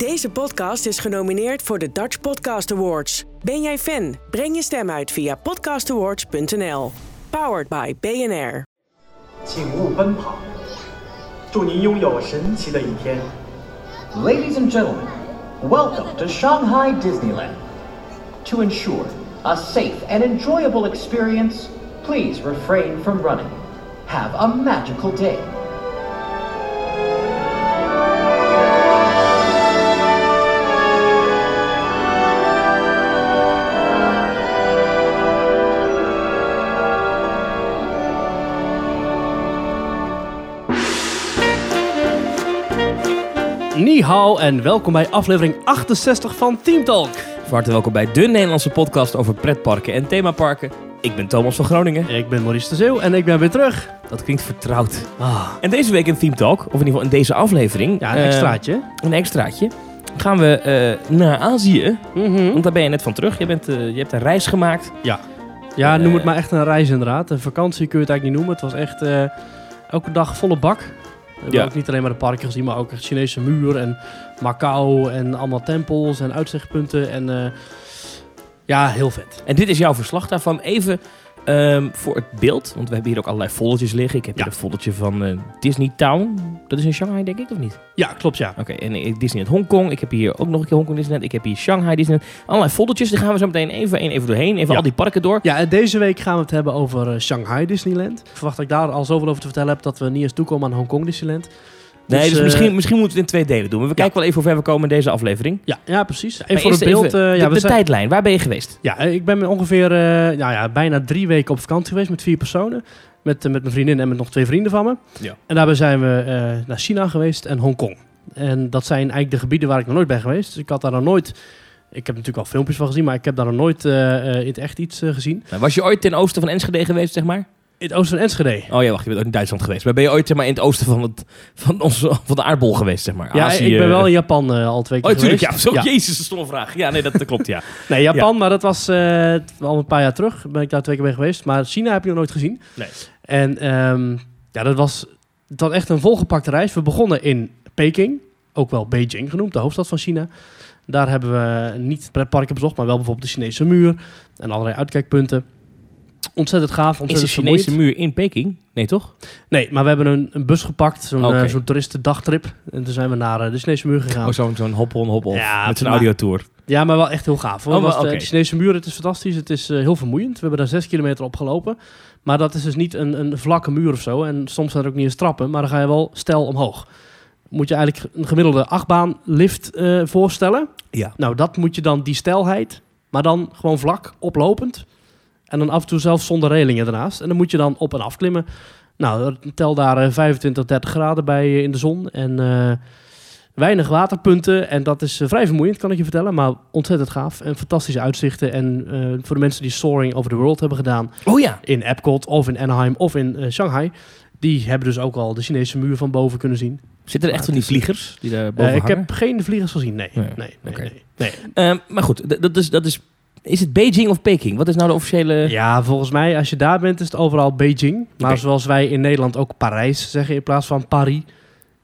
Deze podcast is genomineerd voor de Dutch Podcast Awards. Ben jij fan? Breng je stem uit via podcastawards.nl. Powered by BNR. 请勿奔跑，祝您拥有神奇的一天。 Ladies and gentlemen, welcome to Shanghai Disneyland. To ensure a safe and enjoyable experience, please refrain from running. Have a magical day. Ni hao en welkom bij aflevering 68 van Team Talk. Van harte welkom bij de Nederlandse podcast over pretparken en themaparken. Ik ben Thomas van Groningen. Ik ben Maurice de Zeeuw en ik ben weer terug. Dat klinkt vertrouwd. Ah, En deze week in Theme Talk, of in ieder geval in deze aflevering... ja, een eh, extraatje. een extraatje. Gaan we eh, naar Azië. Mhm. Want daar ben je net van terug. Je, bent, eh, je hebt een reis gemaakt. Ja. ja, noem het eh, maar echt een reis inderdaad. Een vakantie kun je het eigenlijk niet noemen. Het was echt eh, elke dag volle bak. We hebben Ja. ook niet alleen maar de parken gezien, maar ook echt Chinese muur en Macau en allemaal tempels en uitzichtpunten. En eh, ja, heel vet. En dit is jouw verslag daarvan. Even ehm, voor het beeld. Want we hebben hier ook allerlei foldertjes liggen. Ik heb Ja. hier een foldertje van eh, Disney Town. Dat is in Shanghai, denk ik, of niet? Ja, klopt ja. Oké, en eh, Disneyland Hongkong. Ik heb hier ook nog een keer Hongkong Disneyland. Ik heb hier Shanghai Disneyland. Allerlei foldertjes. Daar gaan we zo meteen even, even doorheen. Even Ja. al die parken door. Ja, en deze week gaan we het hebben over eh, Shanghai Disneyland. Ik verwacht dat ik daar al zoveel over te vertellen heb dat we niet eens toekomen aan Hongkong Disneyland. Nee, dus eh, misschien, misschien moeten we het in twee delen doen. Maar we kijken wel even hoe ver we komen in deze aflevering. Ja, ja precies. Even Maar voor het beeld. even eh, de, zijn, tijdlijn. Waar ben je geweest? ja, eh, ik ben ongeveer eh, nou ja, bijna drie weken op vakantie geweest met vier personen. Met, eh, met mijn vriendin en met nog twee vrienden van me. Ja. En daarbij zijn we eh, naar China geweest en Hongkong. En dat zijn eigenlijk de gebieden waar ik nog nooit ben geweest. Dus ik had daar nog nooit... Ik heb natuurlijk al filmpjes van gezien, maar ik heb daar nog nooit eh, eh, in het echt iets eh, gezien. Was je ooit ten oosten van Enschede geweest, zeg maar? In het oosten van Enschede. Oh ja, wacht. Je bent ook in Duitsland geweest. Maar ben je ooit zeg maar, in het oosten van, het, van, onze, van de aardbol geweest, zeg maar? Ja, Azië- ik ben wel in Japan eh, al twee keer Oh, tuurlijk. Ja, zo, jezus, een stomme vraag. Ja, nee, dat, dat klopt, ja. Nee, Japan, maar dat was eh, al een paar jaar terug. Ben ik daar twee keer mee geweest. Maar China heb ik nog nooit gezien. Nee. En ehm, ja, dat was, was echt een volgepakte reis. We begonnen in Peking, ook wel Beijing genoemd, de hoofdstad van China. Daar hebben we niet pretparken bezocht, maar wel bijvoorbeeld de Chinese muur en allerlei uitkijkpunten. Ontzettend gaaf, Is de ontzettend Chinese muur in Peking? Nee, toch? Nee, maar we hebben een, een bus gepakt, zo'n Oké. eh, zo'n toeristendagtrip. En toen zijn we naar eh, de Chinese muur gegaan. Oh, zo'n zo'n hop-on, hop-off. Ja, met zo'n audiotour. Ja, maar wel echt heel gaaf. Hoor. Oh, maar Was de, Chinese muur, het is fantastisch. Het is eh, heel vermoeiend. We hebben daar zes kilometer op gelopen. Maar dat is dus niet een, een vlakke muur of zo. En soms zijn er ook niet eens trappen, maar dan ga je wel stijl omhoog. Moet je eigenlijk een gemiddelde achtbaanlift eh voorstellen. Ja. Nou, dat moet je dan die stijlheid, maar dan gewoon vlak, oplopend. En dan af en toe zelfs zonder relingen ernaast. En dan moet je dan op en af klimmen. Nou, tel daar eh, 25, 30 graden bij eh, in de zon. En eh, weinig waterpunten. En dat is eh, vrij vermoeiend, kan ik je vertellen. Maar ontzettend gaaf. En fantastische uitzichten. En eh, voor de mensen die Soaring Over the World hebben gedaan. Oh ja. In Epcot of in Anaheim of in eh, Shanghai. Die hebben dus ook al de Chinese muur van boven kunnen zien. Zitten er echt van die vliegers die daar boven Eh, ik heb geen vliegers gezien, nee. Nee, nee, nee, oké. nee, nee. Ehm, maar goed, dat is, dat is... Is het Beijing of Peking? Wat is nou de officiële... Ja, volgens mij, als je daar bent, is het overal Beijing. Maar zoals wij in Nederland ook Parijs zeggen in plaats van Paris,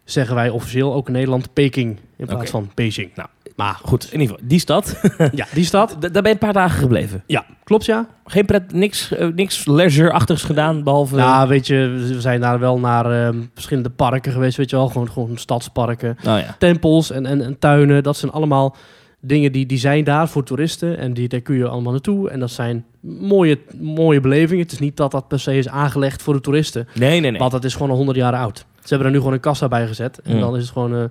zeggen wij officieel ook in Nederland Peking in plaats van Beijing. Nou, maar Goed, in ieder geval, die stad. ja, die stad. D- daar ben je een paar dagen gebleven. Ja, klopt ja. Geen pret, niks, eh, niks leisure-achtigs gedaan, behalve... Nou, weet je, we zijn daar wel naar ehm, verschillende parken geweest, weet je wel. Gewoon, gewoon stadsparken, ja. tempels en, en, en tuinen. Dat zijn allemaal dingen die, die zijn daar voor toeristen. En die, daar kun je allemaal naartoe. En dat zijn mooie, mooie belevingen. Het is niet dat dat per se is aangelegd voor de toeristen. Nee, nee, nee. Want dat is gewoon al 100 jaar oud. Ze hebben er nu gewoon een kassa bij gezet. En Mm. dan is het gewoon... eh,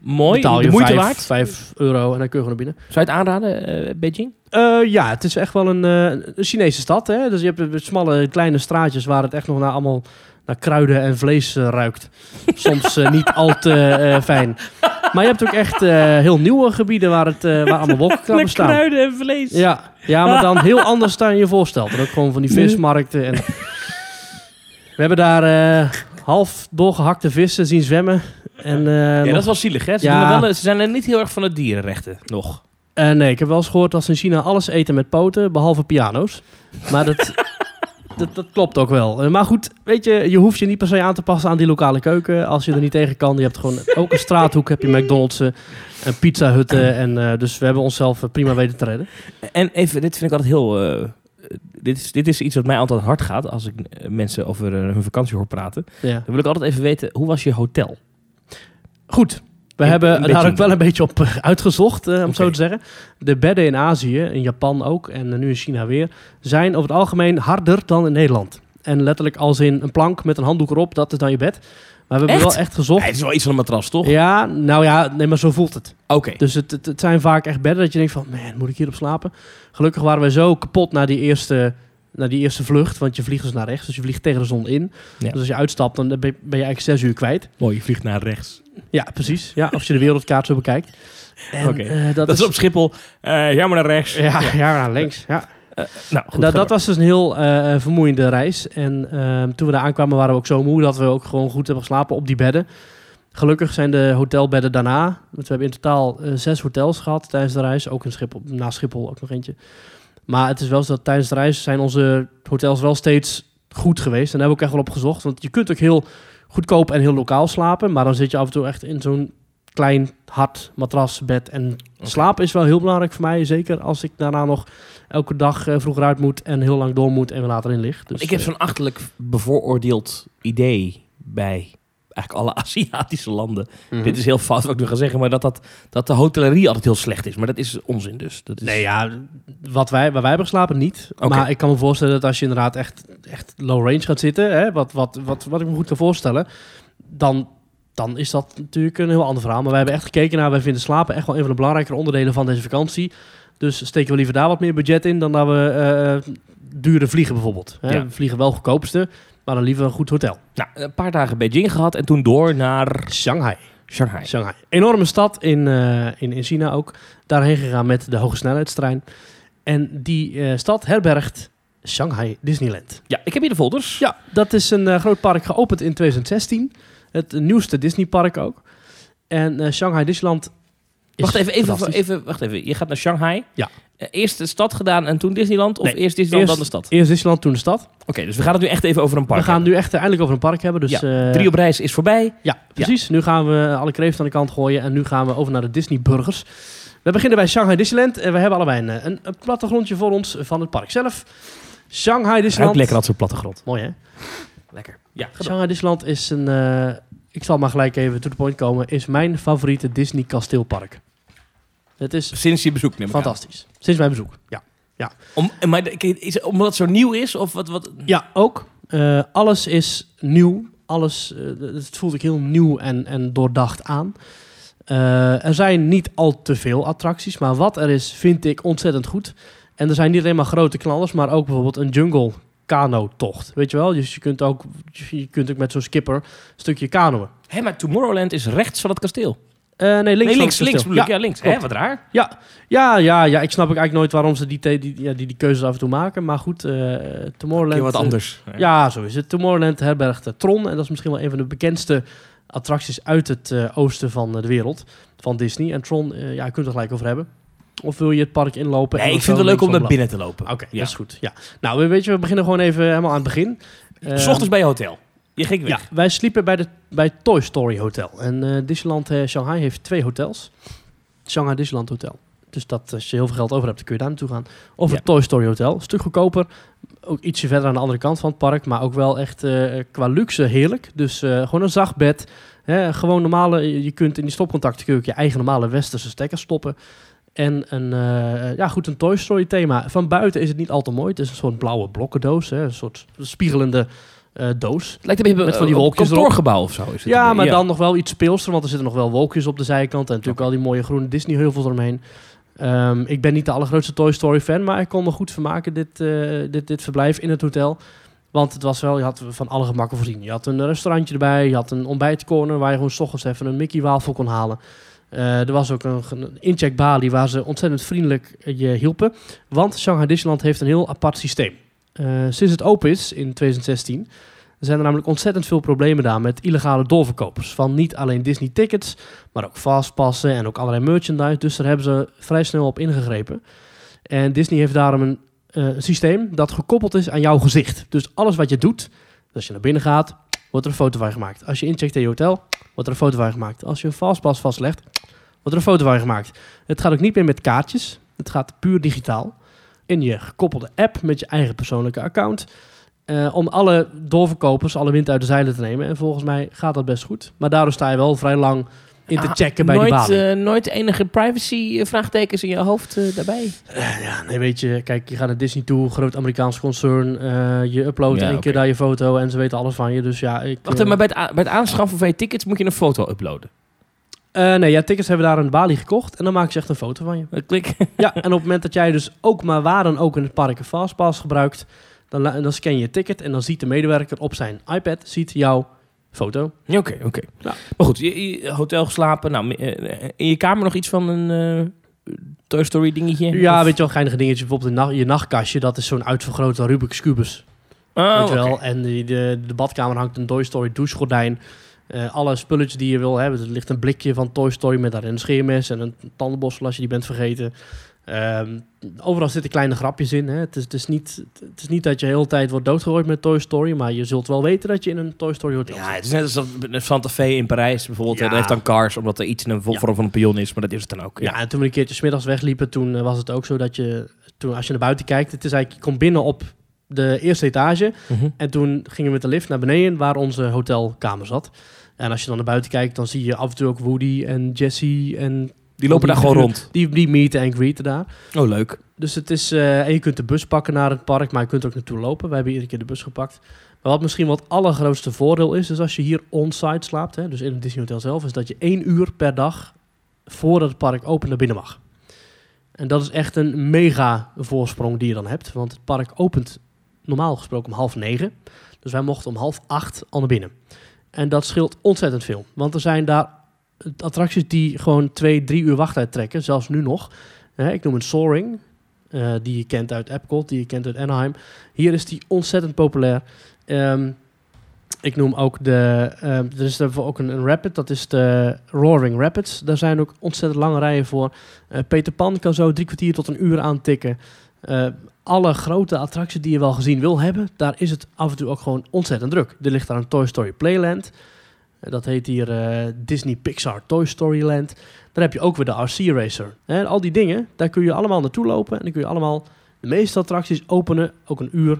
Mooi, betaal je de moeite vijf, waard. vijf euro en dan kun je gewoon naar binnen. Zou je het aanraden, eh, Beijing? Eh, ja, het is echt wel een, een Chinese stad. Hè? Dus je hebt smalle kleine straatjes waar het echt nog naar allemaal naar kruiden en vlees eh, ruikt. Soms eh, niet al te eh, fijn. Maar je hebt ook echt eh, heel nieuwe gebieden waar, het, eh, waar allemaal wolkenkrabbers staan. kruiden en vlees. Ja, ja, maar dan heel anders dan je je voorstelt. En ook gewoon van die vismarkten. En we hebben daar eh, half doorgehakte vissen zien zwemmen. En, eh, Ja, nog- dat is wel zielig, hè? Ze, Ja. doen wel, ze zijn er niet heel erg van de dierenrechten, nog. Eh, nee, ik heb wel eens gehoord dat ze in China alles eten met poten, behalve piano's. Maar dat, Dat, dat klopt ook wel. Eh, Maar goed, weet je, je hoeft je niet per se aan te passen aan die lokale keuken. Als je er niet tegen kan. Je hebt gewoon ook een straathoek, heb je McDonald's, eh, en pizza hutten. En, eh, dus we hebben onszelf prima weten te redden. En even, dit vind ik altijd heel... dit, is, dit is iets wat mij altijd hard gaat als ik mensen over hun vakantie hoor praten. Ja. Dan wil ik altijd even weten, hoe was je hotel? Goed. We hebben daar beetje- ook wel een beetje op eh, uitgezocht, eh, om zo te zeggen. De bedden in Azië, in Japan ook en eh, nu in China weer, zijn over het algemeen harder dan in Nederland. En letterlijk als in een plank met een handdoek erop, dat is dan je bed. Maar we hebben Echt? wel echt gezocht. Het is wel iets van een matras, toch? Ja, nou ja, nee, maar zo voelt het. Oké. Dus het, het, het zijn vaak echt bedden dat je denkt van, man, moet ik hierop slapen? Gelukkig waren wij zo kapot na die eerste, na die eerste vlucht, want je vliegt dus naar rechts, dus je vliegt tegen de zon in. Ja. Dus als je uitstapt, dan ben je, ben je eigenlijk zes uur kwijt. Mooi, je vliegt naar rechts. Ja, precies. Ja, als je de wereldkaart zo bekijkt. En, eh, Dat, is op Schiphol. Eh ja, maar naar rechts. Ja, ja, naar links. Ja. Nou, goed. dat, dat was dus een heel eh, vermoeiende reis. En ehm, toen we daar aankwamen waren we ook zo moe dat we ook gewoon goed hebben geslapen op die bedden. Gelukkig zijn de hotelbedden daarna. Want we hebben in totaal eh, zes hotels gehad tijdens de reis. Ook in Schiphol, na Schiphol ook nog eentje. Maar het is wel zo dat tijdens de reis zijn onze hotels wel steeds goed geweest. En daar hebben we ook echt wel op gezocht. Want je kunt ook heel goedkoop en heel lokaal slapen. Maar dan zit je af en toe echt in zo'n klein, hard matrasbed. En slapen is wel heel belangrijk voor mij. Zeker als ik daarna nog elke dag eh, vroeger uit moet en heel lang door moet en weer later in ligt. Dus, ik heb eh, zo'n achterlijk bevooroordeeld idee bij eigenlijk alle Aziatische landen. mhm. Dit is heel fout wat ik nu ga zeggen, maar dat, dat, dat de hotellerie altijd heel slecht is. Maar dat is onzin dus. Dat is... Nee, ja, wat wij, waar wij hebben geslapen niet. Maar ik kan me voorstellen dat als je inderdaad echt, echt low range gaat zitten, hè, wat, wat, wat, wat ik me goed kan voorstellen, dan, dan is dat natuurlijk een heel ander verhaal. Maar wij hebben echt gekeken naar, wij vinden slapen echt wel een van de belangrijkere onderdelen van deze vakantie. Dus steken we liever daar wat meer budget in dan dat we eh dure vliegen bijvoorbeeld. Hè. Ja. We vliegen wel goedkoopste, maar dan liever een goed hotel. Nou, een paar dagen Beijing gehad en toen door naar Shanghai. Shanghai. Shanghai. Enorme stad in, eh, in, in China ook. Daarheen gegaan met de hoge snelheidstrein. En die eh, stad herbergt Shanghai Disneyland. Ja, ik heb hier de folders. Ja, dat is een eh, groot park geopend in 2016. Het nieuwste Disneypark ook. En Shanghai Disneyland is Wacht even, even, even, wacht even. Je gaat naar Shanghai. Ja. Eh, eerst de stad gedaan en toen Disneyland? Of Nee, eerst Disneyland, eerst- dan de stad? Eerst Disneyland, toen de stad. Oké, dus we gaan het nu echt even over een park we gaan nu echt eindelijk over een park hebben. Dus, Ja, eh, Drie op reis is voorbij. Ja, precies. Nu gaan we alle kreeft aan de kant gooien en nu gaan we over naar de Disney Burgers. We beginnen bij Shanghai Disneyland en we hebben allebei een, een, een plattegrondje voor ons van het park zelf. Shanghai Ruikt Disneyland. lekker als zo'n plattegrond. Mooi hè? Lekker. Ja. Shanghai Disneyland is een, eh, ik zal maar gelijk even to the point komen, is mijn favoriete Disney kasteelpark. Het is Sinds je bezoek neem ik fantastisch. Sinds mijn bezoek. Ja, Om, maar de- kijk, is, omdat het zo nieuw is? Of wat, wat? ja ook. Eh, alles is nieuw. Alles, eh, het voelt ik heel nieuw en, en doordacht aan. Eh, er zijn niet al te veel attracties, maar wat er is, vind ik ontzettend goed. En er zijn niet alleen maar grote knallers, maar ook bijvoorbeeld een jungle kano-tocht. Weet je wel? Dus je kunt ook, je kunt ook met zo'n skipper een stukje kanoën. Hé, maar Tomorrowland is rechts van het kasteel. Eh, nee, links. nee, van links, het links kasteel. bedoel ik. Ja, Ja, links. Hé, wat raar. Ja, ja, ja, ja, ik snap ook eigenlijk nooit waarom ze die, die, ja, die, die keuzes af en toe maken. Maar goed, eh Tomorrowland... Wat eh, anders. ja, zo is het. Tomorrowland herbergt Tron. En dat is misschien wel een van de bekendste attracties uit het oosten van de wereld. Van Disney. En Tron, ja, je kunt het er gelijk over hebben. Of wil je het park inlopen? Nee, ik vind het leuk om naar binnen te lopen. Oké, Ja. dat is goed. Ja. Nou, we- weet je, we beginnen gewoon even helemaal aan het begin. S ochtends bij je hotel. Je ging weg. ja, wij sliepen bij, de, bij het Toy Story Hotel. En eh, Disneyland eh, Shanghai heeft twee hotels. Shanghai Disneyland Hotel. Dus dat als je heel veel geld over hebt, dan kun je daar naartoe gaan. Of Ja. het Toy Story Hotel. Een stuk goedkoper. Ook ietsje verder aan de andere kant van het park. Maar ook wel echt eh, qua luxe heerlijk. Dus gewoon een zacht bed. Hè, gewoon normale, je kunt in die stopcontacten kun je ook je eigen normale westerse stekker stoppen. En een, eh, ja, goed, een Toy Story thema. Van buiten is het niet al te mooi. Het is een soort blauwe blokkendoos. Hè, een soort spiegelende eh, doos. Het lijkt een beetje Met van die een wolkjes kantoorgebouw of zo. Is het Ja, een- maar dan nog wel iets speelser, want er zitten nog wel wolkjes op de zijkant. En natuurlijk al die mooie groene Disney-heuvels eromheen. Ehm, ik ben niet de allergrootste Toy Story fan, maar ik kon me goed vermaken dit, eh, dit, dit verblijf in het hotel. Want het was wel, je had van alle gemakken voorzien. Je had een restaurantje erbij, je had een ontbijtcorner waar je gewoon s ochtends even een Mickey wafel kon halen. Eh, er was ook een, een incheckbalie waar ze ontzettend vriendelijk je hielpen. Want Shanghai Disneyland heeft een heel apart systeem. Eh, sinds het open is in 2016 zijn er namelijk ontzettend veel problemen daar met illegale doorverkopers. Van niet alleen Disney tickets, maar ook fastpassen en ook allerlei merchandise. Dus daar hebben ze vrij snel op ingegrepen. En Disney heeft daarom een eh, een systeem dat gekoppeld is aan jouw gezicht. Dus alles wat je doet, als je naar binnen gaat, wordt er een foto van gemaakt. Als je incheckt in je hotel, wordt er een foto van gemaakt. Als je een fastpass vastlegt, wordt er een foto van je gemaakt. Het gaat ook niet meer met kaartjes. Het gaat puur digitaal. In je gekoppelde app met je eigen persoonlijke account. eh, om alle doorverkopers, alle wind uit de zeilen te nemen. En volgens mij gaat dat best goed. Maar daardoor sta je wel vrij lang in te Ah, checken bij nooit, die balie. eh, nooit enige privacy eh, vraagtekens in je hoofd eh, daarbij? Ja, nee, weet je, kijk, je gaat naar Disney toe, groot Amerikaans concern. eh, je uploadt Ja, één keer daar je foto en ze weten alles van je. Dus ja, ik... Wacht, maar bij het, bij het aanschaffen van je tickets moet je een foto uploaden. Eh, nee, ja, tickets hebben we daar een balie gekocht en dan maken ze echt een foto van je. Klik. ja, en op het moment dat jij dus ook maar waar dan ook in het park een fastpass gebruikt, dan, dan scan je je ticket en dan ziet de medewerker op zijn iPad ziet jouw foto. Oké, oké. Ja. Maar goed, je, je hotel geslapen. Nou, eh, in je kamer nog iets van een eh, Toy Story dingetje? Ja, Of- weet je wel, geinige dingetje. Bijvoorbeeld in nacht- je nachtkastje, dat is zo'n uitvergrote Rubik's Cubus. Oh, weet je wel. En die- de, de badkamer hangt een Toy Story douchegordijn. Eh, alle spulletjes die je wil hebben. Er ligt een blikje van Toy Story met daarin een scheermes en een tandenborstel als je die bent vergeten. Ehm, overal zitten kleine grapjes in. Hè. Het, is, het, is niet, het is niet dat je de hele tijd wordt doodgegooid met Toy Story, maar je zult wel weten dat je in een Toy Story hotel Ja, het is net als een Santa Fe in Parijs bijvoorbeeld. Ja. Dat heeft dan Cars, omdat er iets in een Ja. vorm van een pion is. Maar dat is het dan ook. Ja, en toen we een keertje smiddags wegliepen, toen eh, was het ook zo dat je, toen, als je naar buiten kijkt, het is eigenlijk, je komt binnen op de eerste etage Mhm. en toen gingen we met de lift naar beneden waar onze hotelkamer zat. En als je dan naar buiten kijkt, dan zie je af en toe ook Woody en Jessie en Die lopen daar gewoon rond. Die, die meeten en greeten daar. Oh, leuk. Dus het is, eh, en je kunt de bus pakken naar het park, maar je kunt er ook naartoe lopen. We hebben iedere keer de bus gepakt. Maar wat misschien wat het allergrootste voordeel is, is als je hier on-site slaapt, hè, dus in het Disney Hotel zelf, is dat je één uur per dag voordat het park open naar binnen mag. En dat is echt een mega voorsprong die je dan hebt, want het park opent normaal gesproken om half negen. Dus wij mochten om half acht al naar binnen. En dat scheelt ontzettend veel, want er zijn daar attracties die gewoon twee, drie uur wachttijd trekken, zelfs nu nog. Ik noem een Soaring, eh, die je kent uit Epcot, die je kent uit Anaheim. Hier is die ontzettend populair. Ehm, ik noem ook de... ehm, er is er ook een, een rapid, dat is de Roaring Rapids. Daar zijn ook ontzettend lange rijen voor. Eh, Peter Pan kan zo drie kwartier tot een uur aantikken. Eh, alle grote attracties die je wel gezien wil hebben, daar is het af en toe ook gewoon ontzettend druk. Er ligt daar een Toy Story Playland. Eh, dat heet hier eh, Disney Pixar Toy Story Land. Dan heb je ook weer de RC Racer. Al die dingen, daar kun je allemaal naartoe lopen. En dan kun je allemaal de meeste attracties openen, ook een uur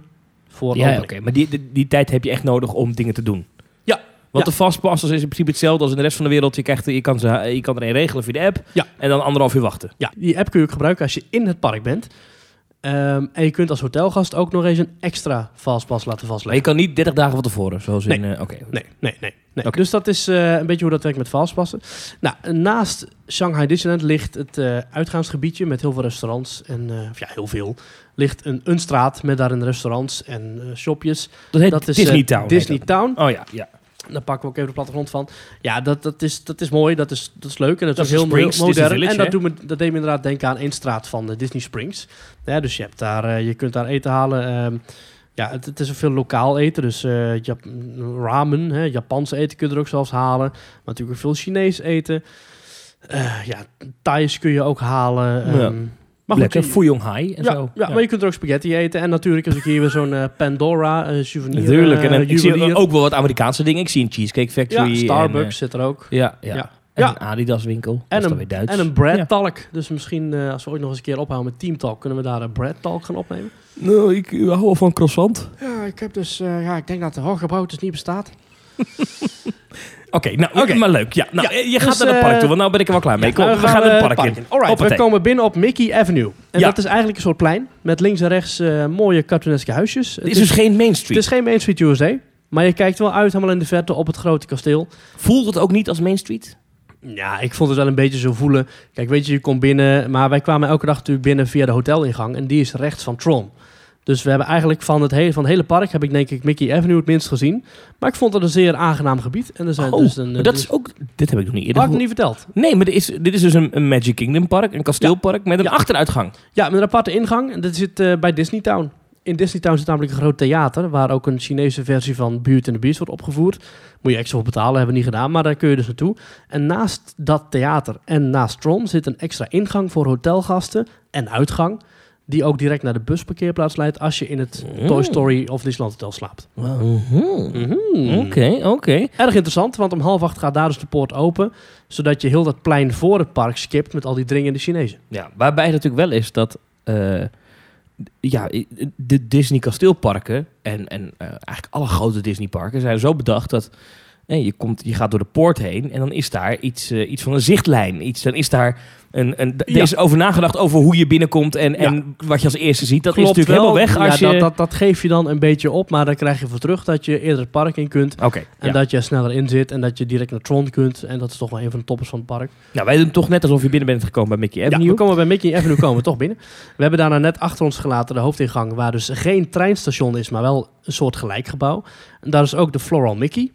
voor Ja, oké. Maar die, die, die tijd heb je echt nodig om dingen te doen. Ja. Want Ja. de fastpassers is in principe hetzelfde als in de rest van de wereld. Je, krijgt, je, kan, ze, je kan er een regelen via de app. Ja. En dan anderhalf uur wachten. Ja, die app kun je ook gebruiken als je in het park bent. Ehm, en je kunt als hotelgast ook nog eens een extra fastpass laten Maar je vastleggen. kan niet 30 dagen van tevoren. Zoals Nee. in... eh, oké. Nee, nee, nee. Dus dat is eh, een beetje hoe dat werkt met fastpassen. Nou, naast Shanghai Disneyland ligt het eh, uitgaansgebiedje met heel veel restaurants. En of ja, heel veel. Ligt een, een straat met daarin restaurants en shopjes. Dat heet Dat is Disney Town. Disney. Town. Oh ja, ja. Daar pakken we ook even de plattegrond van. Ja, dat, dat, is, dat is mooi, dat is, dat is leuk en dat, Dat is heel, Springs, modern. Village, en dat, hè? doet me, dat deed me inderdaad denken aan één straat van de Disney Springs. Ja, dus je, hebt daar, eh, je kunt daar eten halen. ehm, ja, het, het is veel lokaal eten, dus eh, Jap- ramen, hè, Japans eten kun je er ook zelfs halen. Maar natuurlijk ook veel Chinees eten. Eh, ja, Thais kun je ook halen. ehm, Ja. Maar Lekker, je- Fuyong Hai en ja, zo. ja, maar je kunt er ook spaghetti eten. En natuurlijk is ook hier weer zo'n eh, Pandora eh, souvenir. Natuurlijk. En eh, dan, ik zie ook wel wat Amerikaanse dingen. Ik zie een Cheesecake Factory. ja, en, Starbucks zit er ook. eh, ja, ja. Ja. En Ja. een Adidas winkel. dat En een, weer Duits. en een Brad Ja. Talk. Dus misschien eh, als we ooit nog eens een keer ophouden met Team Talk, kunnen we daar een Brad Talk gaan opnemen. Nou, ik hou wel van croissant. Ja, ik heb dus, ja, ik denk dat de hogebrood dus niet bestaat. Oké, nou, maar leuk. Ja, nou, Ja, je gaat dus, naar het park eh, toe, want nou ben ik er wel klaar mee. Kom, nou, we gaan we het park in. Alright, we komen binnen op Mickey Avenue. En Ja. dat is eigenlijk een soort plein met links en rechts eh, mooie cartooneske huisjes. Het Het is dus geen Main Street. het is geen Main Street USA, maar je kijkt wel uit helemaal in de verte op het grote kasteel. Voelt het ook niet als Main Street? Ja, ik vond het wel een beetje zo voelen. Kijk, weet je, je komt binnen, maar wij kwamen elke dag natuurlijk binnen via de hotelingang en die is rechts van Tron. Dus we hebben eigenlijk van het, hele, van het hele park, heb ik denk ik Mickey Avenue het minst gezien. Maar ik vond het een zeer aangenaam gebied. En er zijn Oh, dus een, maar dat dus- is ook... Dit heb ik nog niet eerder Had ik niet verteld. Nee, maar dit is, dit is dus een, een Magic Kingdom park, een kasteelpark met een Ja. achteruitgang. Ja, met een aparte ingang. En dat zit eh, bij Disney Town. In Disney Town zit namelijk een groot theater... waar ook een Chinese versie van Beauty and the Beast wordt opgevoerd. Moet je extra voor betalen, hebben we niet gedaan, maar daar kun je dus naartoe. En naast dat theater en naast Tron zit een extra ingang voor hotelgasten en uitgang... die ook direct naar de busparkeerplaats leidt als je in het Mm. Toy Story of Disneyland Hotel slaapt. Mhm. Oké, oké. Erg interessant, want om half acht gaat daar dus de poort open, zodat je heel dat plein voor het park skipt met al die dringende Chinezen. Ja, waarbij het natuurlijk wel is dat eh, ja, de Disney kasteelparken en, en eh, eigenlijk alle grote Disney parken zijn zo bedacht dat je, komt, je gaat door de poort heen en dan is daar iets, eh, iets van een zichtlijn. Iets, dan is daar een, een, er Ja. is over nagedacht over hoe je binnenkomt en, en wat je als eerste ziet. Dat Klopt is natuurlijk wel. helemaal weg als ja, je... dat, dat, dat geef je dan een beetje op, maar dan krijg je voor terug dat je eerder het park in kunt. En ja. dat je er sneller in zit en dat je direct naar Tron kunt. En dat is toch wel een van de toppers van het park. nou, wij doen toch net alsof je binnen bent gekomen bij Mickey Ja, Avenue. we komen bij Mickey Avenue komen we toch binnen. We hebben daarna net achter ons gelaten de hoofdingang, waar dus geen treinstation is, maar wel een soort gelijkgebouw. En daar is ook de Floral Mickey.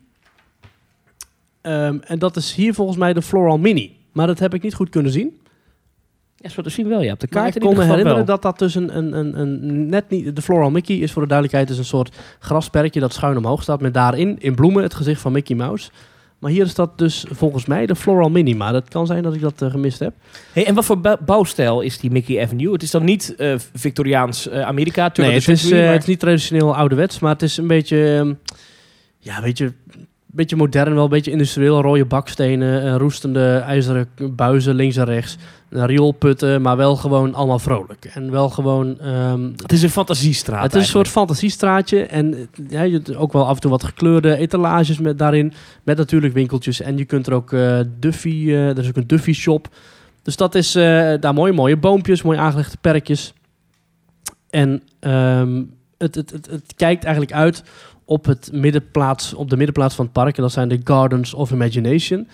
Ehm, en dat is hier volgens mij de Floral Mini. Maar dat heb ik niet goed kunnen zien. Ja, zo te zien wel, ja. Op de kaart ik kon me herinneren wel. dat dat dus een, een, een, een net niet... De Floral Mickey is voor de duidelijkheid dus een soort grasperkje dat schuin omhoog staat. Met daarin in bloemen het gezicht van Mickey Mouse. Maar hier is dat dus volgens mij de Floral Mini. Maar het kan zijn dat ik dat eh, gemist heb. Hey, en wat voor bou- bouwstijl is die Mickey Avenue? Het is dan niet eh, Victoriaans eh, Amerika, Nee, het is, century, maar- het is niet traditioneel ouderwets, maar het is een beetje, ehm, ja, weet je, een beetje modern, wel een beetje industrieel. Rode bakstenen, roestende ijzeren buizen links en rechts, rioolputten, maar wel gewoon allemaal vrolijk. En wel gewoon, ehm, Het is een fantasiestraat het is een soort fantasiestraatje en eh, ja, je hebt ook wel af en toe wat gekleurde etalages met daarin, met natuurlijk winkeltjes. En je kunt er ook eh, Duffy, eh, er is ook een Duffy shop. Dus dat is daar mooi, mooie boompjes, mooi aangelegde perkjes. En ehm, het, het, het, het kijkt eigenlijk uit op, het middenplaats, op de middenplaats van het park. En dat zijn de Gardens of Imagination.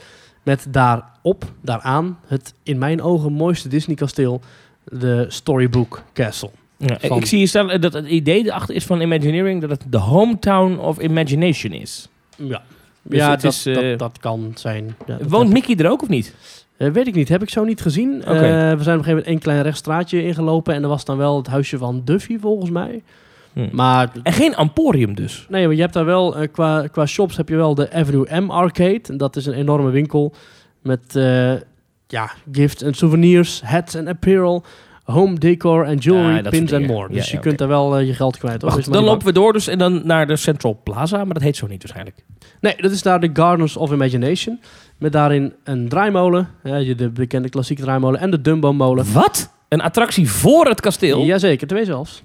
Met daarop, daaraan, het in mijn ogen mooiste Disney kasteel, de Storybook Castle. Ja, van- Ik zie staan dat het idee erachter is van Imagineering dat het de hometown of Imagination is. Ja, Dus ja het dat, is, eh, dat, dat kan zijn. Ja, dat Woont Mickey er ook of niet? Eh, weet ik niet, heb ik zo niet gezien. Eh, we zijn op een gegeven moment één klein rechtstraatje ingelopen en er was dan wel het huisje van Duffy volgens mij. Hm. Maar En geen Emporium dus. Nee, maar je hebt daar wel, eh, qua, qua shops heb je wel de Avenue M Arcade. En Dat is een enorme winkel met eh, ja, gifts en souvenirs, hats en apparel, home decor en jewelry, Ja, pins en more. Ja, Dus je kunt daar wel eh, je geld kwijt. dan lopen we door dus en dan naar de Central Plaza, maar dat heet zo niet waarschijnlijk. Nee, dat is daar de Gardens of Imagination. Met daarin een draaimolen, de bekende klassieke draaimolen en de Dumbo-molen. Wat? Een attractie voor het kasteel? Jazeker, twee zelfs.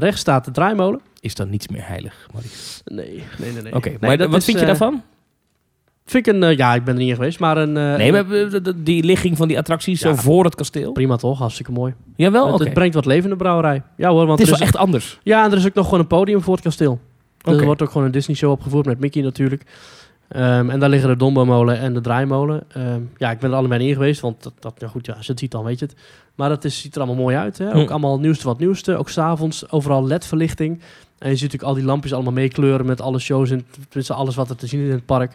Rechts staat de draaimolen. Is dan niets meer heilig, Maurice? Nee, nee, nee. nee. Oké, Nee, maar dat wat is, vind je eh, daarvan? Vind ik een, eh, ja, ik ben er niet in geweest, maar een... eh, Nee, maar die ligging van die attracties Ja. zo voor het kasteel? Prima toch, hartstikke mooi. Jawel, het, brengt wat leven in de brouwerij. Ja hoor, want Het is wel echt anders. Ja, en er is ook nog gewoon een podium voor het kasteel. Oké. Er wordt ook gewoon een Disney show opgevoerd met Mickey natuurlijk. Ehm, en daar liggen de Dombo-molen en de draaimolen. Ehm, ja, ik ben er allebei in geweest, want dat, dat, ja goed, ja, als je het ziet dan weet je het. Maar dat is, ziet er allemaal mooi uit. Hè? Ook Hm. allemaal nieuwste wat nieuwste. Ook s'avonds overal LED-verlichting. En je ziet natuurlijk al die lampjes allemaal meekleuren met alle shows. En tenminste alles wat er te zien is in het park.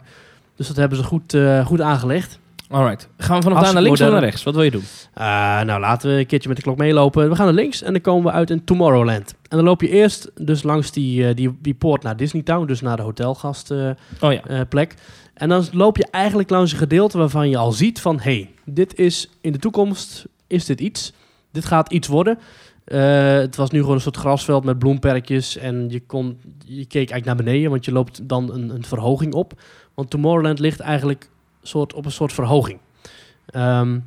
Dus dat hebben ze goed, eh, goed aangelegd. Alright. Gaan we vanaf daar naar links of naar rechts? Wat wil je doen? Uh, nou, laten we een keertje met de klok meelopen. We gaan naar links en dan komen we uit in Tomorrowland. En dan loop je eerst dus langs die, eh, die, die poort naar Disney Town, dus naar de hotelgastplek. Oh ja. en dan loop je eigenlijk langs een gedeelte waarvan je al ziet van... hey, dit is in de toekomst, is dit iets? Dit gaat iets worden. Eh, het was nu gewoon een soort grasveld met bloemperkjes. En je, kon, je keek eigenlijk naar beneden, want je loopt dan een, een verhoging op. Want Tomorrowland ligt eigenlijk soort, op een soort verhoging. Ehm,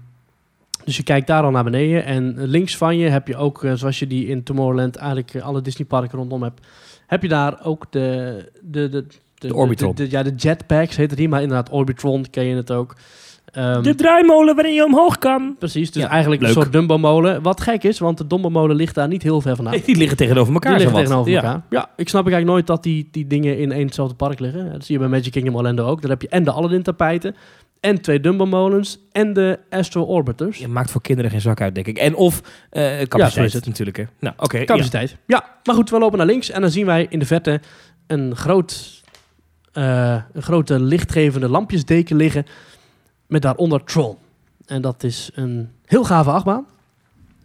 dus je kijkt daar al naar beneden. En links van je heb je ook, eh, zoals je die in Tomorrowland eigenlijk eh, alle Disneyparken rondom hebt, heb je daar ook de... de, de de, Orbitron. de- de- ja, de jetpacks heet het hier, maar inderdaad Orbitron ken je het ook. Ehm, De draaimolen waarin je omhoog kan. precies, dus Ja, eigenlijk leuk. een soort Dumbo-molen. Wat gek is, want de Dumbo-molen ligt daar niet heel ver vandaan. Die liggen tegenover elkaar. Die liggen tegenover Ja. elkaar. Ja, ik snap eigenlijk nooit dat die, die dingen in één hetzelfde park liggen. Dat zie je bij Magic Kingdom Orlando ook. Daar heb je en de Aladdin tapijten, en twee Dumbo-molens, en de Astro Orbiters. Je maakt voor kinderen geen zak uit, denk ik. En of eh zo capaciteit is het. natuurlijk. Hè. Nou, oké. ja. Capaciteit. Ja. maar goed, we lopen naar links en dan zien wij in de verte een, groot, eh, een grote lichtgevende lampjesdeken liggen met daaronder Tron. En dat is een heel gave achtbaan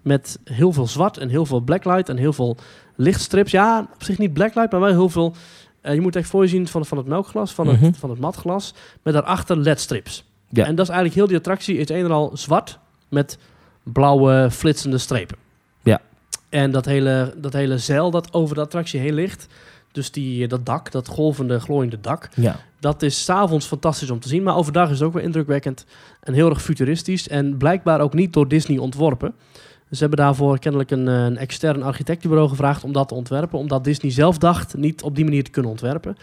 met heel veel zwart en heel veel blacklight en heel veel lichtstrips. Ja, op zich niet blacklight, maar wel heel veel... eh, je moet echt voor je zien van, van het melkglas, van, Mhm. het, van het matglas, met daarachter ledstrips. Ja. En dat is eigenlijk heel die attractie is een en al zwart met blauwe flitsende strepen. Ja. En dat hele, dat hele zeil dat over de attractie heen ligt, dus die, dat dak, dat golvende, glooiende dak, Ja. dat is s'avonds fantastisch om te zien. Maar overdag is het ook weer indrukwekkend en heel erg futuristisch. En blijkbaar ook niet door Disney ontworpen. Ze hebben daarvoor kennelijk een, eh, een extern architectenbureau gevraagd om dat te ontwerpen. Omdat Disney zelf dacht niet op die manier te kunnen ontwerpen.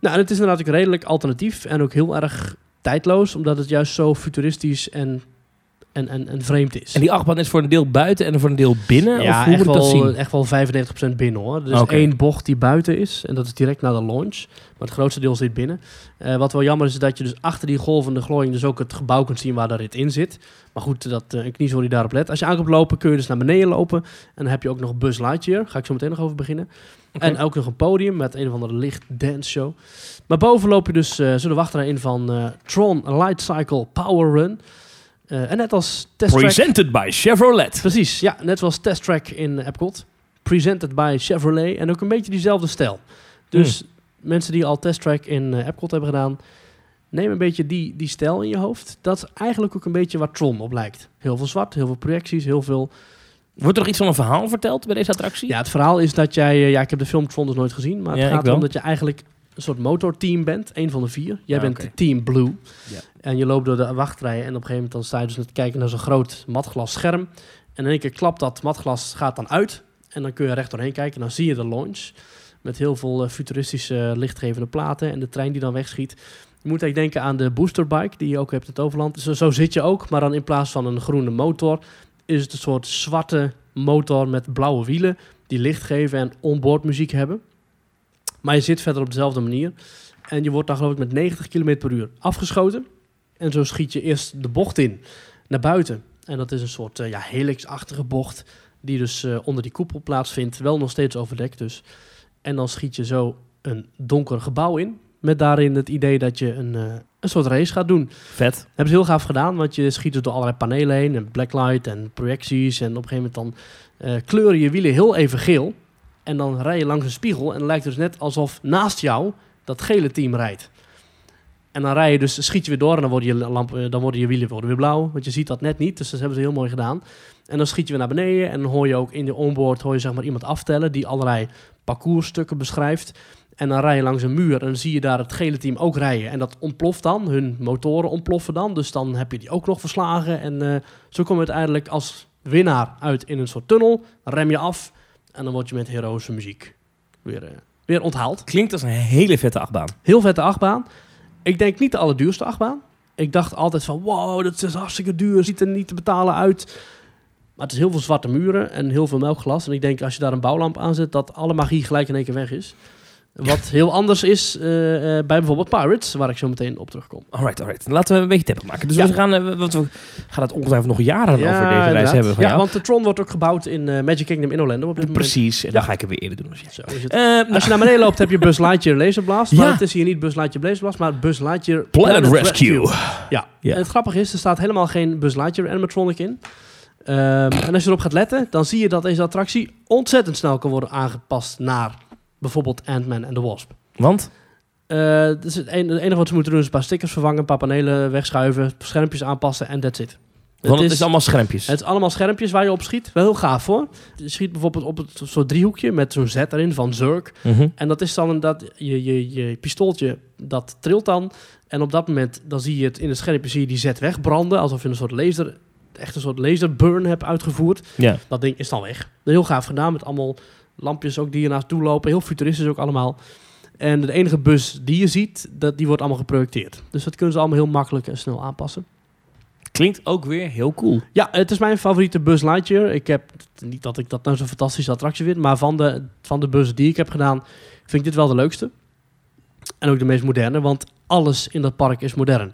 Nou, en het is inderdaad ook redelijk alternatief en ook heel erg tijdloos. Omdat het juist zo futuristisch en, en, en, en vreemd is. En die achtbaan is voor een deel buiten en voor een deel binnen? Ja, of hoe echt moet ik dat wel, zien? echt wel 95% binnen hoor. Er is één bocht die buiten is en dat is direct naar de launch. Maar het grootste deel zit binnen. Eh, wat wel jammer is, is dat je dus achter die golvende glooiing dus ook het gebouw kunt zien waar de rit in zit. Maar goed, dat, eh, een kniezoor die daarop let. Als je aankomt lopen kun je dus naar beneden lopen. En dan heb je ook nog Buzz Lightyear. Ga ik zo meteen nog over beginnen. En ook nog een podium met een of andere licht dance show. Maar boven loop je dus uh, zo de wachtrij in van Tron Light Cycle Power Run. Eh, en net als Test Track... Presented by Chevrolet. Precies, ja. Net zoals Test Track in Epcot. Presented by Chevrolet. En ook een beetje diezelfde stijl. Dus mensen die al Test Track in eh, Epcot hebben gedaan... Neem een beetje die, die stijl in je hoofd. Dat is eigenlijk ook een beetje waar Tron op lijkt. Heel veel zwart, heel veel projecties, heel veel... Wordt er nog iets van een verhaal verteld bij deze attractie? Ja, het verhaal is dat jij... eh, Ja, ik heb de film Tron dus nooit gezien. Maar het Ja, gaat erom dat je eigenlijk een soort motorteam bent. Een van de vier. Jij Ah, bent. Team Blue. Ja. En je loopt door de wachtrij. En op een gegeven moment dan sta je dus te kijken naar zo'n groot matglas scherm. En in één keer klapt dat matglas gaat dan uit. En dan kun je recht doorheen kijken. En dan zie je de launch. Met heel veel eh, futuristische lichtgevende platen. En de trein die dan wegschiet. Je moet eigenlijk denken aan de boosterbike die je ook hebt in het overland. Zo, zo zit je ook. Maar dan in plaats van een groene motor... is het een soort zwarte motor met blauwe wielen... die licht geven en onboard muziek hebben. Maar je zit verder op dezelfde manier. En je wordt dan geloof ik met 90 km per uur afgeschoten. En zo schiet je eerst de bocht in, naar buiten. En dat is een soort eh, ja, helix-achtige bocht... die dus eh, onder die koepel plaatsvindt. Wel nog steeds overdekt dus. En dan schiet je zo een donker gebouw in... met daarin het idee dat je een, eh, een soort race gaat doen. Vet. Dat hebben ze heel gaaf gedaan, want je schiet dus door allerlei panelen heen en blacklight en projecties. En op een gegeven moment dan kleuren je wielen heel even geel. En dan rij je langs een spiegel en dan lijkt het dus net alsof naast jou dat gele team rijdt. En dan rij je dus, schiet je weer door en dan worden je, lampen, dan worden je wielen worden weer blauw. Want je ziet dat net niet, dus dat hebben ze heel mooi gedaan. En dan schiet je weer naar beneden en dan hoor je ook in de onboard hoor je zeg maar iemand aftellen die allerlei parcoursstukken beschrijft. En dan rij je langs een muur en dan zie je daar het gele team ook rijden. En dat ontploft dan, hun motoren ontploffen dan. Dus dan heb je die ook nog verslagen. En eh, zo kom je uiteindelijk als winnaar uit in een soort tunnel. Rem je af en dan word je met heroïsche muziek weer, eh, weer onthaald. Klinkt als een hele vette achtbaan. Heel vette achtbaan. Ik denk niet de allerduurste achtbaan. Ik dacht altijd van, wow, dat is hartstikke duur. Ziet er niet te betalen uit. Maar het is heel veel zwarte muren en heel veel melkglas. En ik denk als je daar een bouwlamp aan zet, dat alle magie gelijk in één keer weg is. Wat heel anders is eh, eh, bij bijvoorbeeld Pirates, waar ik zo meteen op terugkom. Alright, alright. Laten we een beetje tempo maken. Dus Ja. we gaan, eh, we gaan het ongetwijfeld nog jaren over deze inderdaad. reis hebben van ja, jou. want de Tron wordt ook gebouwd in Magic Kingdom in Orlando op dit moment. Precies. En dan ga ik het weer eerder doen als jij. Zo is het. Als je naar beneden loopt, heb je Buzz Lightyear Laser Blast. Ja. Maar het is hier niet Buzz Lightyear Laser Blast, maar Buzz Lightyear Planet Rescue. Ja. Ja. En het grappige is, er staat helemaal geen Buzz Lightyear animatronic in. Ehm, en als je erop gaat letten, dan zie je dat deze attractie ontzettend snel kan worden aangepast naar bijvoorbeeld Ant-Man en the Wasp. Want? Eh, dus het, en- het enige wat ze moeten doen is een paar stickers vervangen, een paar panelen wegschuiven, schermpjes aanpassen en that's it. Want het is allemaal schermpjes. Het is allemaal schermpjes waar je op schiet. Wel heel gaaf hoor. Je schiet bijvoorbeeld op het soort driehoekje met zo'n Z erin van Zurk. Mhm. En dat is dan dat je, je, je pistooltje, dat trilt dan. En op dat moment, dan zie je het in het schermpje, zie je die Z wegbranden. Alsof je een soort laser, echt een soort laserburn hebt uitgevoerd. Ja. Dat ding is dan weg. Heel gaaf gedaan, met allemaal lampjes ook die er naast toe lopen. Heel futuristisch ook allemaal. En de enige bus die je ziet, dat, die wordt allemaal geprojecteerd. Dus dat kunnen ze allemaal heel makkelijk en snel aanpassen. Klinkt ook weer heel cool. Ja, het is mijn favoriete Buzz Lightyear. Ik heb niet dat ik dat nou zo'n fantastische attractie vind, maar van de, van de bussen die ik heb gedaan, vind ik dit wel de leukste. En ook de meest moderne, want alles in dat park is modern.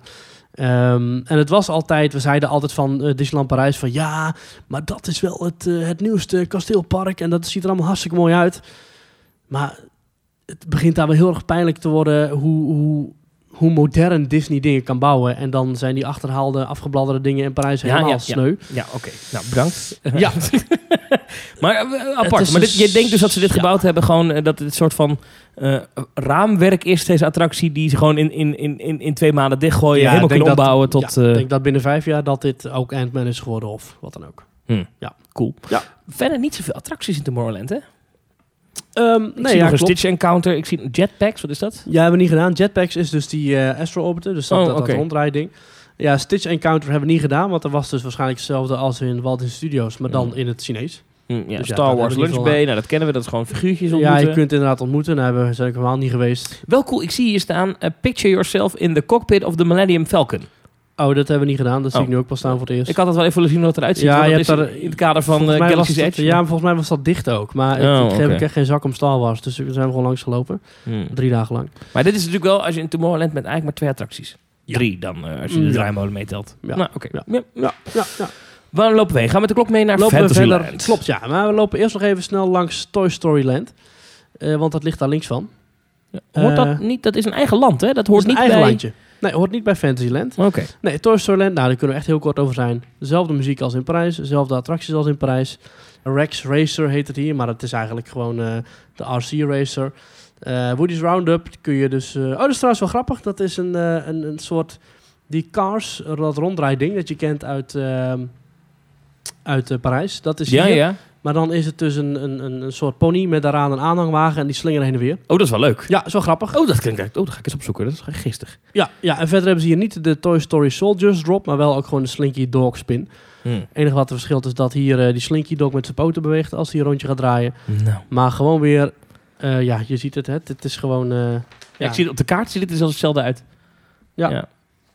Ehm, en het was altijd, we zeiden altijd van eh, Disneyland Parijs van ja, maar dat is wel het, eh, het nieuwste kasteelpark en dat ziet er allemaal hartstikke mooi uit. Maar het begint daar wel heel erg pijnlijk te worden hoe, hoe, hoe modern Disney dingen kan bouwen. En dan zijn die achterhaalde, afgebladderde dingen in Parijs Ja, helemaal ja, ja. sneu. Ja, oké. Nou, bedankt. Ja. maar eh, apart. Maar dus- dit, je denkt dus dat ze dit ja. gebouwd hebben, gewoon eh, dat het een soort van eh, raamwerk is, deze attractie, die ze gewoon in, in, in, in, in twee maanden dichtgooien, Ja, helemaal kunnen dat- ombouwen tot... ja, ik denk dat binnen vijf jaar dat dit ook Ant-Man is geworden of wat dan ook. Hm. Ja. Cool. Ja. Verder niet zoveel attracties in Tomorrowland, hè? Ehm, Ik nee, zie ja, nog een klopt. Stitch Encounter. Ik zie jetpacks. Wat is dat? Ja, hebben we niet gedaan. Jetpacks is dus die eh Astro Orbiter, dus dat, Oh, dat, dat oké. rondrijding. Ja, Stitch Encounter hebben we niet gedaan, want dat was dus waarschijnlijk hetzelfde als in Walt Disney Studios, maar dan Mm. in het Chinees. Hm, ja, Dus ja, Star Wars we Lunch Bay. Nou, dat kennen we. Dat is gewoon figuurtjes Ja, ontmoeten. je kunt inderdaad ontmoeten. Daar we zijn ik helemaal niet geweest. Wel cool. Ik zie hier staan... eh, picture yourself in the cockpit of the Millennium Falcon. Oh, dat hebben we niet gedaan. Dat zie Oh. ik nu ook pas staan voor het eerst. Ik had het wel even willen zien hoe het eruit ziet. Ja, je hebt daar- in het kader van eh, was Galaxy's Edge. Ja, volgens mij was dat dicht ook. Maar ik, Oh, ik, heb, ik heb geen zak om Star Wars, dus we zijn gewoon langs gelopen. Hm. Drie dagen lang. Maar dit is natuurlijk wel, als je in Tomorrowland bent, eigenlijk maar twee attracties. Ja. Drie dan, eh, als je de Ja. draaimolen meetelt. Ja. Nou, oké. Ja. Ja. Ja, ja, ja. Waar lopen we heen? Gaan we met de klok mee naar Lopen we Fantasyland? verder. Klopt, ja. Maar we lopen eerst nog even snel langs Toy Story Land. Eh, want dat ligt daar links van. Hoort dat niet? Dat is een eigen land, hè? Dat Dat hoort is een niet eigen bij... landje. Nee, hoort niet bij Fantasyland. Oké. Nee, Toy Story Land, nou, daar kunnen we echt heel kort over zijn. Dezelfde muziek als in Parijs, dezelfde attracties als in Parijs. Rex Racer heet het hier, maar het is eigenlijk gewoon eh, de RC Racer. Eh, Woody's Roundup kun je dus... eh, oh, dat is trouwens wel grappig. Dat is een, een, een soort... Die Cars, dat ronddraaiding dat je kent uit, ehm, uit Parijs. Dat is Ja, hier. ja. Maar dan is het dus een, een, een, soort pony met daaraan een aanhangwagen en die slingeren heen en weer. Oh, dat is wel leuk. Ja, wel grappig. Oh, dat, kan ik, oh, dat ga ik eens opzoeken. Dat is gewoon gistig. Ja, ja, en verder hebben ze hier niet de Toy Story Soldiers drop, maar wel ook gewoon de Slinky Dog spin. Hm. Het enige wat er verschilt is dat hier eh, die Slinky Dog met zijn poten beweegt als hij een rondje gaat draaien. Nou. Maar gewoon weer, eh, ja, je ziet het, hè, het is gewoon... eh, Ja, ja. ik zie het op de kaart ziet het er zelfs hetzelfde uit. Ja.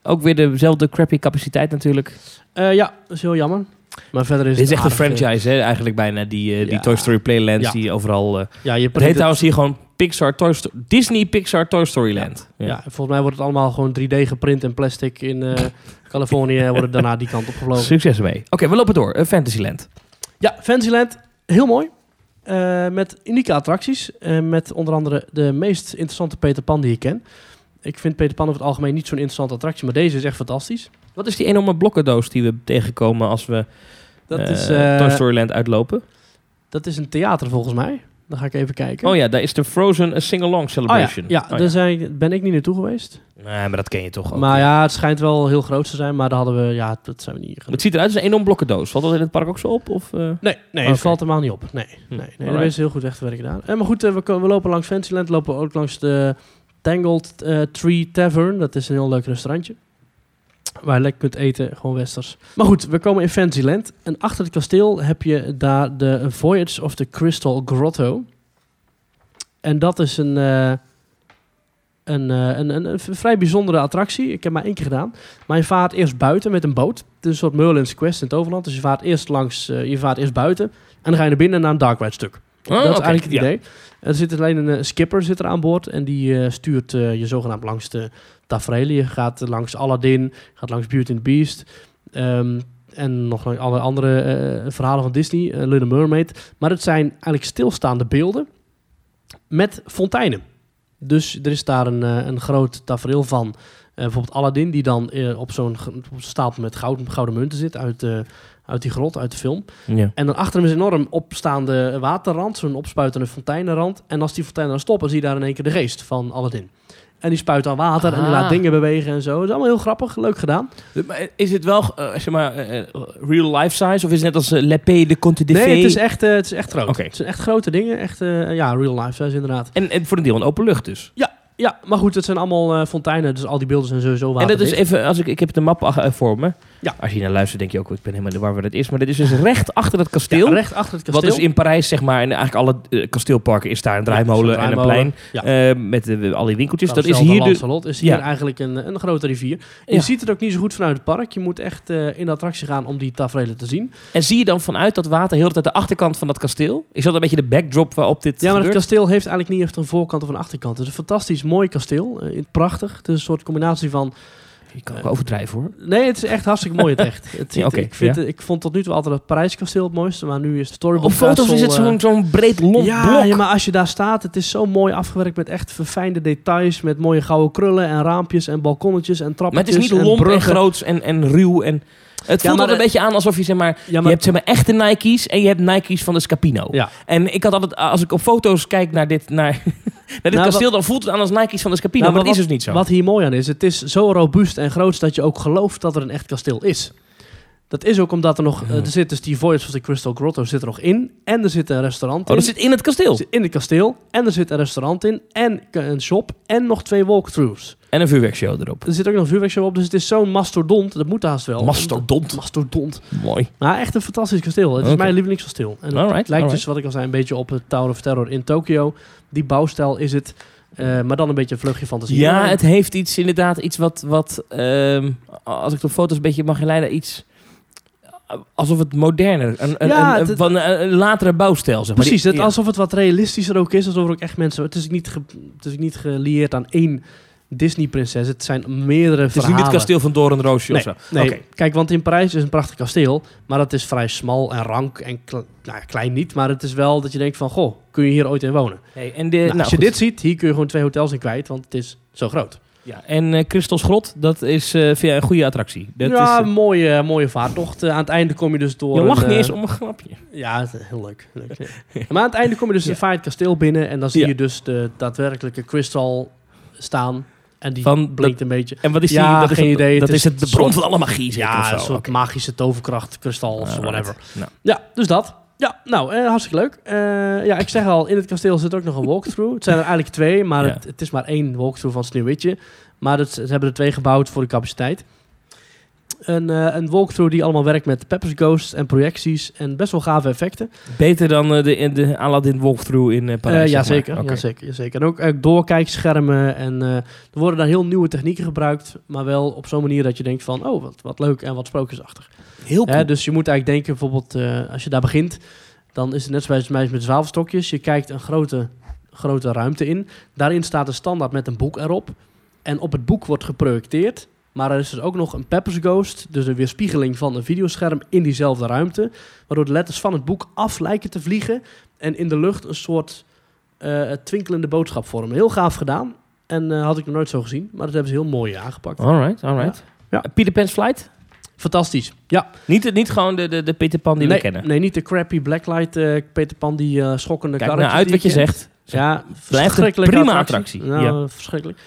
Ook weer dezelfde crappy capaciteit natuurlijk. Eh, ja, dat is heel jammer. Maar verder is Dit is het echt een eh, franchise, hè? Eigenlijk bijna die, eh, die Ja. Toy Story Playlands Ja. die overal... ja, je het heet trouwens hier gewoon Pixar Toy Sto- Disney Pixar Toy Story Land. Ja. en volgens mij wordt het allemaal gewoon 3D geprint en plastic in eh, Californië en wordt het daarna die kant op gevlogen. Succes ermee. Oké, we lopen door. Fantasyland. Ja, Fantasyland, heel mooi. Eh, met unieke attracties. met onder andere de meest interessante Peter Pan die ik ken. Ik vind Peter Pan over het algemeen niet zo'n interessante attractie, maar deze is echt fantastisch. Wat is die enorme blokkendoos die we tegenkomen als we Dat, eh, is, eh, Toy Story Land uitlopen? dat is een theater volgens mij. Dan ga ik even kijken. Oh ja, daar is de Frozen A Sing-Along Oh ja, Celebration. ja, Oh daar zijn, ben ik niet naartoe geweest. Nee, maar dat ken je toch ook. maar ja, het schijnt wel heel groot te zijn, maar daar hadden we, ja, dat zijn we niet Het ziet eruit als een enorm blokkendoos. Valt dat in het park ook zo op? Of, eh? Nee, nee het valt helemaal niet op. Nee, Hm. nee, nee daar is heel goed weg te werken gedaan. Eh, maar goed, eh, we, we lopen langs Fantasyland, lopen ook langs de Tangled eh, Tree Tavern. Dat is een heel leuk restaurantje. Waar je lekker kunt eten, gewoon westers. Maar goed, we komen in Fantasyland. En achter het kasteel heb je daar de Voyage of the Crystal Grotto. En dat is een, eh, een, eh, een, een, een vrij bijzondere attractie. Ik heb maar één keer gedaan. Maar je vaart eerst buiten met een boot. Het is een soort Merlin's Quest in het overland. Dus je vaart eerst langs, je vaart eerst buiten. En dan ga je naar binnen naar een dark ride stuk. Oh, dat is oké, eigenlijk het ja. Er zit alleen een eh, skipper zit er aan boord. En die eh, stuurt eh, je zogenaamd langs de tafereelen. Je gaat langs Aladdin, gaat langs Beauty and the Beast. ehm, en nog alle andere verhalen van Disney. eh, Little Mermaid. Maar het zijn eigenlijk stilstaande beelden met fonteinen. Dus er is daar een, een groot tafereel van. bijvoorbeeld Aladdin, die dan op zo'n stapel met goud, gouden munten zit uit, uit die grot, uit de film. Ja. En dan achter hem is een enorm opstaande waterrand, zo'n opspuitende fonteinenrand. En als die fonteinen dan stoppen, zie je daar in één keer de geest van Aladdin. En die spuit dan water en die Ah. laat dingen bewegen en zo. Dat is allemaal heel grappig, leuk gedaan. Maar is het wel eh, zeg maar, eh, real life size of is het net als uh, L'Épée de Conte de Nee, het is echt, eh, het is echt groot. Het zijn echt grote dingen, echt, eh, ja, real life size inderdaad. En, en voor een deel een open lucht dus. Ja, maar goed, het zijn allemaal eh, fonteinen, dus al die beelden zijn sowieso En water. dat is even, als ik, ik heb de map eh, voor me. Ja. Als je naar luistert, denk je ook, ik ben helemaal de war waar dat is. Maar dit is dus recht achter het kasteel. Ja, recht achter het Wat kasteel. dus in Parijs, zeg maar, en eigenlijk alle eh, kasteelparken is daar een Ja, draaimolen en een plein. Eh, met eh, al die winkeltjes. Dat is hier. Lancelot is hier eigenlijk een, een grote rivier. Je ziet het ook niet zo goed vanuit het park. Je moet echt in de attractie gaan om die tafereelen te zien. En zie je dan vanuit dat water heel de tijd de achterkant van dat kasteel? Is dat een beetje de backdrop waarop dit Ja, maar het kasteel heeft eigenlijk niet echt een voorkant of een achterkant. Het is een fantastisch mooi kasteel. prachtig. Het is een soort combinatie van... Je kan ook overdrijven hoor. Nee, het is echt hartstikke mooi het echt. Het ziet, Ja, oké, ik, vind, ja. ik vond tot nu toe altijd het Parijskasteel het mooiste. Maar nu is Storybook Op foto's is het eh, zo'n zo'n breed lomp ja, blok. ja, maar als je daar staat, het is zo mooi afgewerkt met echt verfijnde details. Met mooie gouden krullen en raampjes en balkonnetjes en Maar trappetjes het is niet en lomp en bruggen. groots en, en ruw. En het voelt maar altijd een beetje aan alsof je zeg maar... Ja, maar, Je hebt zeg maar echte Nike's en je hebt Nike's van de Scapino. ja. En ik had altijd, als ik op foto's kijk naar dit, naar, naar dit Nou, kasteel, dan voelt het aan als Nike's van de Scapino. Nou, maar dat is dus niet zo. Wat hier mooi aan is, het is zo robuust en groot dat je ook gelooft dat er een echt kasteel is. Dat is ook omdat er nog... eh, Ja. er zit dus die Voyage of the Crystal Grotto zit er nog in. En er zit een restaurant Oh, in. dat zit in het kasteel. Zit in het kasteel. En er zit een restaurant in. En een shop. En nog twee walkthroughs. En een vuurwerkshow erop. Er zit ook nog een vuurwerkshow op. Dus het is zo'n mastodont. Dat moet haast wel. Mastodont. Mastodont. Mooi. Maar echt een fantastisch kasteel. Het is mijn lievelingskasteel. En het lijkt alright. dus, wat ik al zei, een beetje op het Tower of Terror in Tokio. Die bouwstijl is het. Eh, maar dan een beetje een vleugje fantasie. Ja, het heeft iets, inderdaad, iets wat, wat ehm, als ik de foto's een beetje mag leiden, iets alsof het moderner, een, een, Ja, een, een- het- van een, een latere bouwstijl, zeg maar. Precies, het, ja. alsof het wat realistischer ook is. Alsof er ook echt mensen... Het is niet, ge, het is niet gelieerd aan één Disney-prinses. Het zijn meerdere Het is niet verhalen. het kasteel van Doornroosje Nee, of zo. nee. Oké. kijk, want in Parijs is een prachtig kasteel. Maar dat is vrij smal en rank en kle- nou, ja, klein niet. Maar het is wel dat je denkt van... Goh, kun je hier ooit in wonen? Hey, en de, Nou, nou, als je goed. dit ziet, hier kun je gewoon twee hotels in kwijt. Want het is zo groot. Ja, en Christels Grot, dat is eh, via een goede attractie. Dat ja, is, eh, mooie, mooie vaartocht. Aan het einde kom je dus door... je lacht een, niet eens om een grapje. Ja, het heel leuk. leuk ja. maar aan het einde kom je dus Ja. een Fire kasteel binnen. En dan zie je dus de daadwerkelijke crystal staan. En die Van blinkt een beetje. En wat is Ja, die? Dat is geen het- idee. Dat Het is het de bron van alle magie, Ja, een soort magische toverkracht, kristal whatever. Nou, Ja, dus dat. Ja, nou, eh, hartstikke leuk. Eh, ja, ik zeg al, in het kasteel zit ook nog een walkthrough. Het zijn er eigenlijk twee, maar Ja. het, het is maar één walkthrough van Sneeuwwitje. Maar het, ze hebben er twee gebouwd voor de capaciteit. Een, eh, een walkthrough die allemaal werkt met Pepper's Ghosts en projecties en best wel gave effecten. beter dan eh, de, de Aladdin walkthrough in eh, Parijs, ja, zeker, ja, zeker, ja, zeker. En ook, doorkijkschermen. En eh, er worden daar heel nieuwe technieken gebruikt. Maar wel op zo'n manier dat je denkt van... Oh, wat, wat leuk en wat sprookjesachtig. Heel cool. Dus je moet eigenlijk denken, bijvoorbeeld eh, als je daar begint... Dan is het net zoals bij met zwavelstokjes. Je kijkt een grote, grote ruimte in. Daarin staat een standaard met een boek erop. En op het boek wordt geprojecteerd. Maar er is dus ook nog een Pepper's Ghost. Dus een weerspiegeling van een videoscherm in diezelfde ruimte. Waardoor de letters van het boek af lijken te vliegen. En in de lucht een soort eh, twinkelende boodschap vormen. Heel gaaf gedaan. En eh, had ik nog nooit zo gezien. Maar dat hebben ze heel mooi aangepakt. Alright, alright. Ja. Peter Pan's Flight? Fantastisch. Ja. Niet, niet gewoon de, de, de Peter Pan die nee, we kennen. nee, niet de crappy blacklight eh, Peter Pan, die schokkende Kijk nou uit wat je zegt. Ja, Blijft verschrikkelijke prima attractie. attractie, Ja, verschrikkelijk.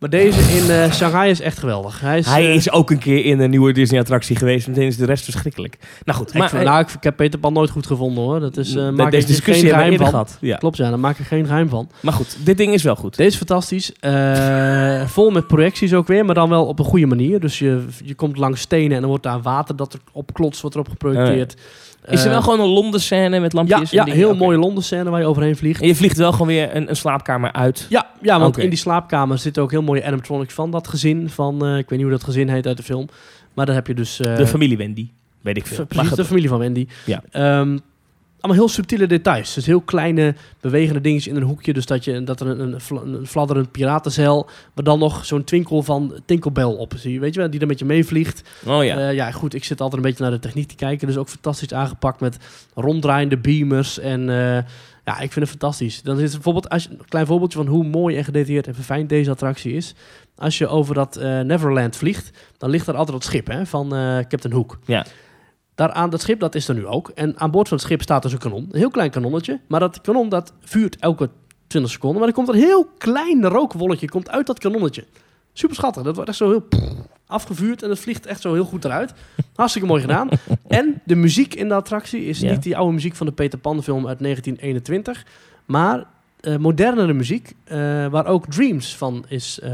Maar deze in eh, Shanghai is echt geweldig. Hij is, Hij eh, is ook een keer in een nieuwe Disney-attractie geweest. Meteen is de rest verschrikkelijk. Nou goed, ik, maar vind- nou, ik, ik heb Peter Pan nooit goed gevonden hoor. Dat is, eh maak deze ik discussie geen geheim van. gehad. Ja. Klopt, ja, daar maak ik geen geheim van. Maar goed, dit ding is wel goed. Deze is fantastisch. Eh, vol met projecties ook weer, maar dan wel op een goede manier. Dus je, je komt langs stenen en dan wordt daar water dat er op klotst, wordt erop geprojecteerd. Is er Eh, wel gewoon een Londen scène met ja, lampjes? ja en dingen? heel mooie Londen scène waar je overheen vliegt. En je vliegt wel gewoon weer een, een slaapkamer uit. Ja, ja want in die slaapkamer zitten ook heel mooie animatronics van dat gezin. Van, eh, ik weet niet hoe dat gezin heet uit de film. Maar daar heb je dus... eh, de familie Wendy. Weet ik veel. Precies, de familie van Wendy. Ja. Ehm, allemaal heel subtiele details. Dus heel kleine bewegende dingetjes in een hoekje. Dus dat, je, dat er een, een, een fladderend piratenzeil... maar dan nog zo'n twinkel van Tinkelbell op zie. Weet je wel, die dan met je meevliegt. Oh ja. Ja. ja, goed, ik zit altijd een beetje naar de techniek te kijken. Dus ook fantastisch aangepakt met ronddraaiende beamers. En eh, ja, ik vind het fantastisch. Dan is het bijvoorbeeld, als je, een klein voorbeeldje van hoe mooi en gedetailleerd en verfijnd deze attractie is. Als je over dat eh, Neverland vliegt, dan ligt er altijd dat schip hè, van eh Captain Hook. Ja. Daar aan dat schip, dat is er nu ook. En aan boord van het schip staat dus een kanon. Een heel klein kanonnetje. Maar dat kanon, dat vuurt elke 20 seconden. Maar er komt een heel klein rookwolletje komt uit dat kanonnetje. Super schattig. Dat wordt echt zo heel afgevuurd en het vliegt echt zo heel goed eruit. Hartstikke mooi gedaan. En de muziek in de attractie is Ja. niet die oude muziek van de Peter Pan film uit 1921, maar eh, modernere muziek, eh, waar ook Dreams van is, eh,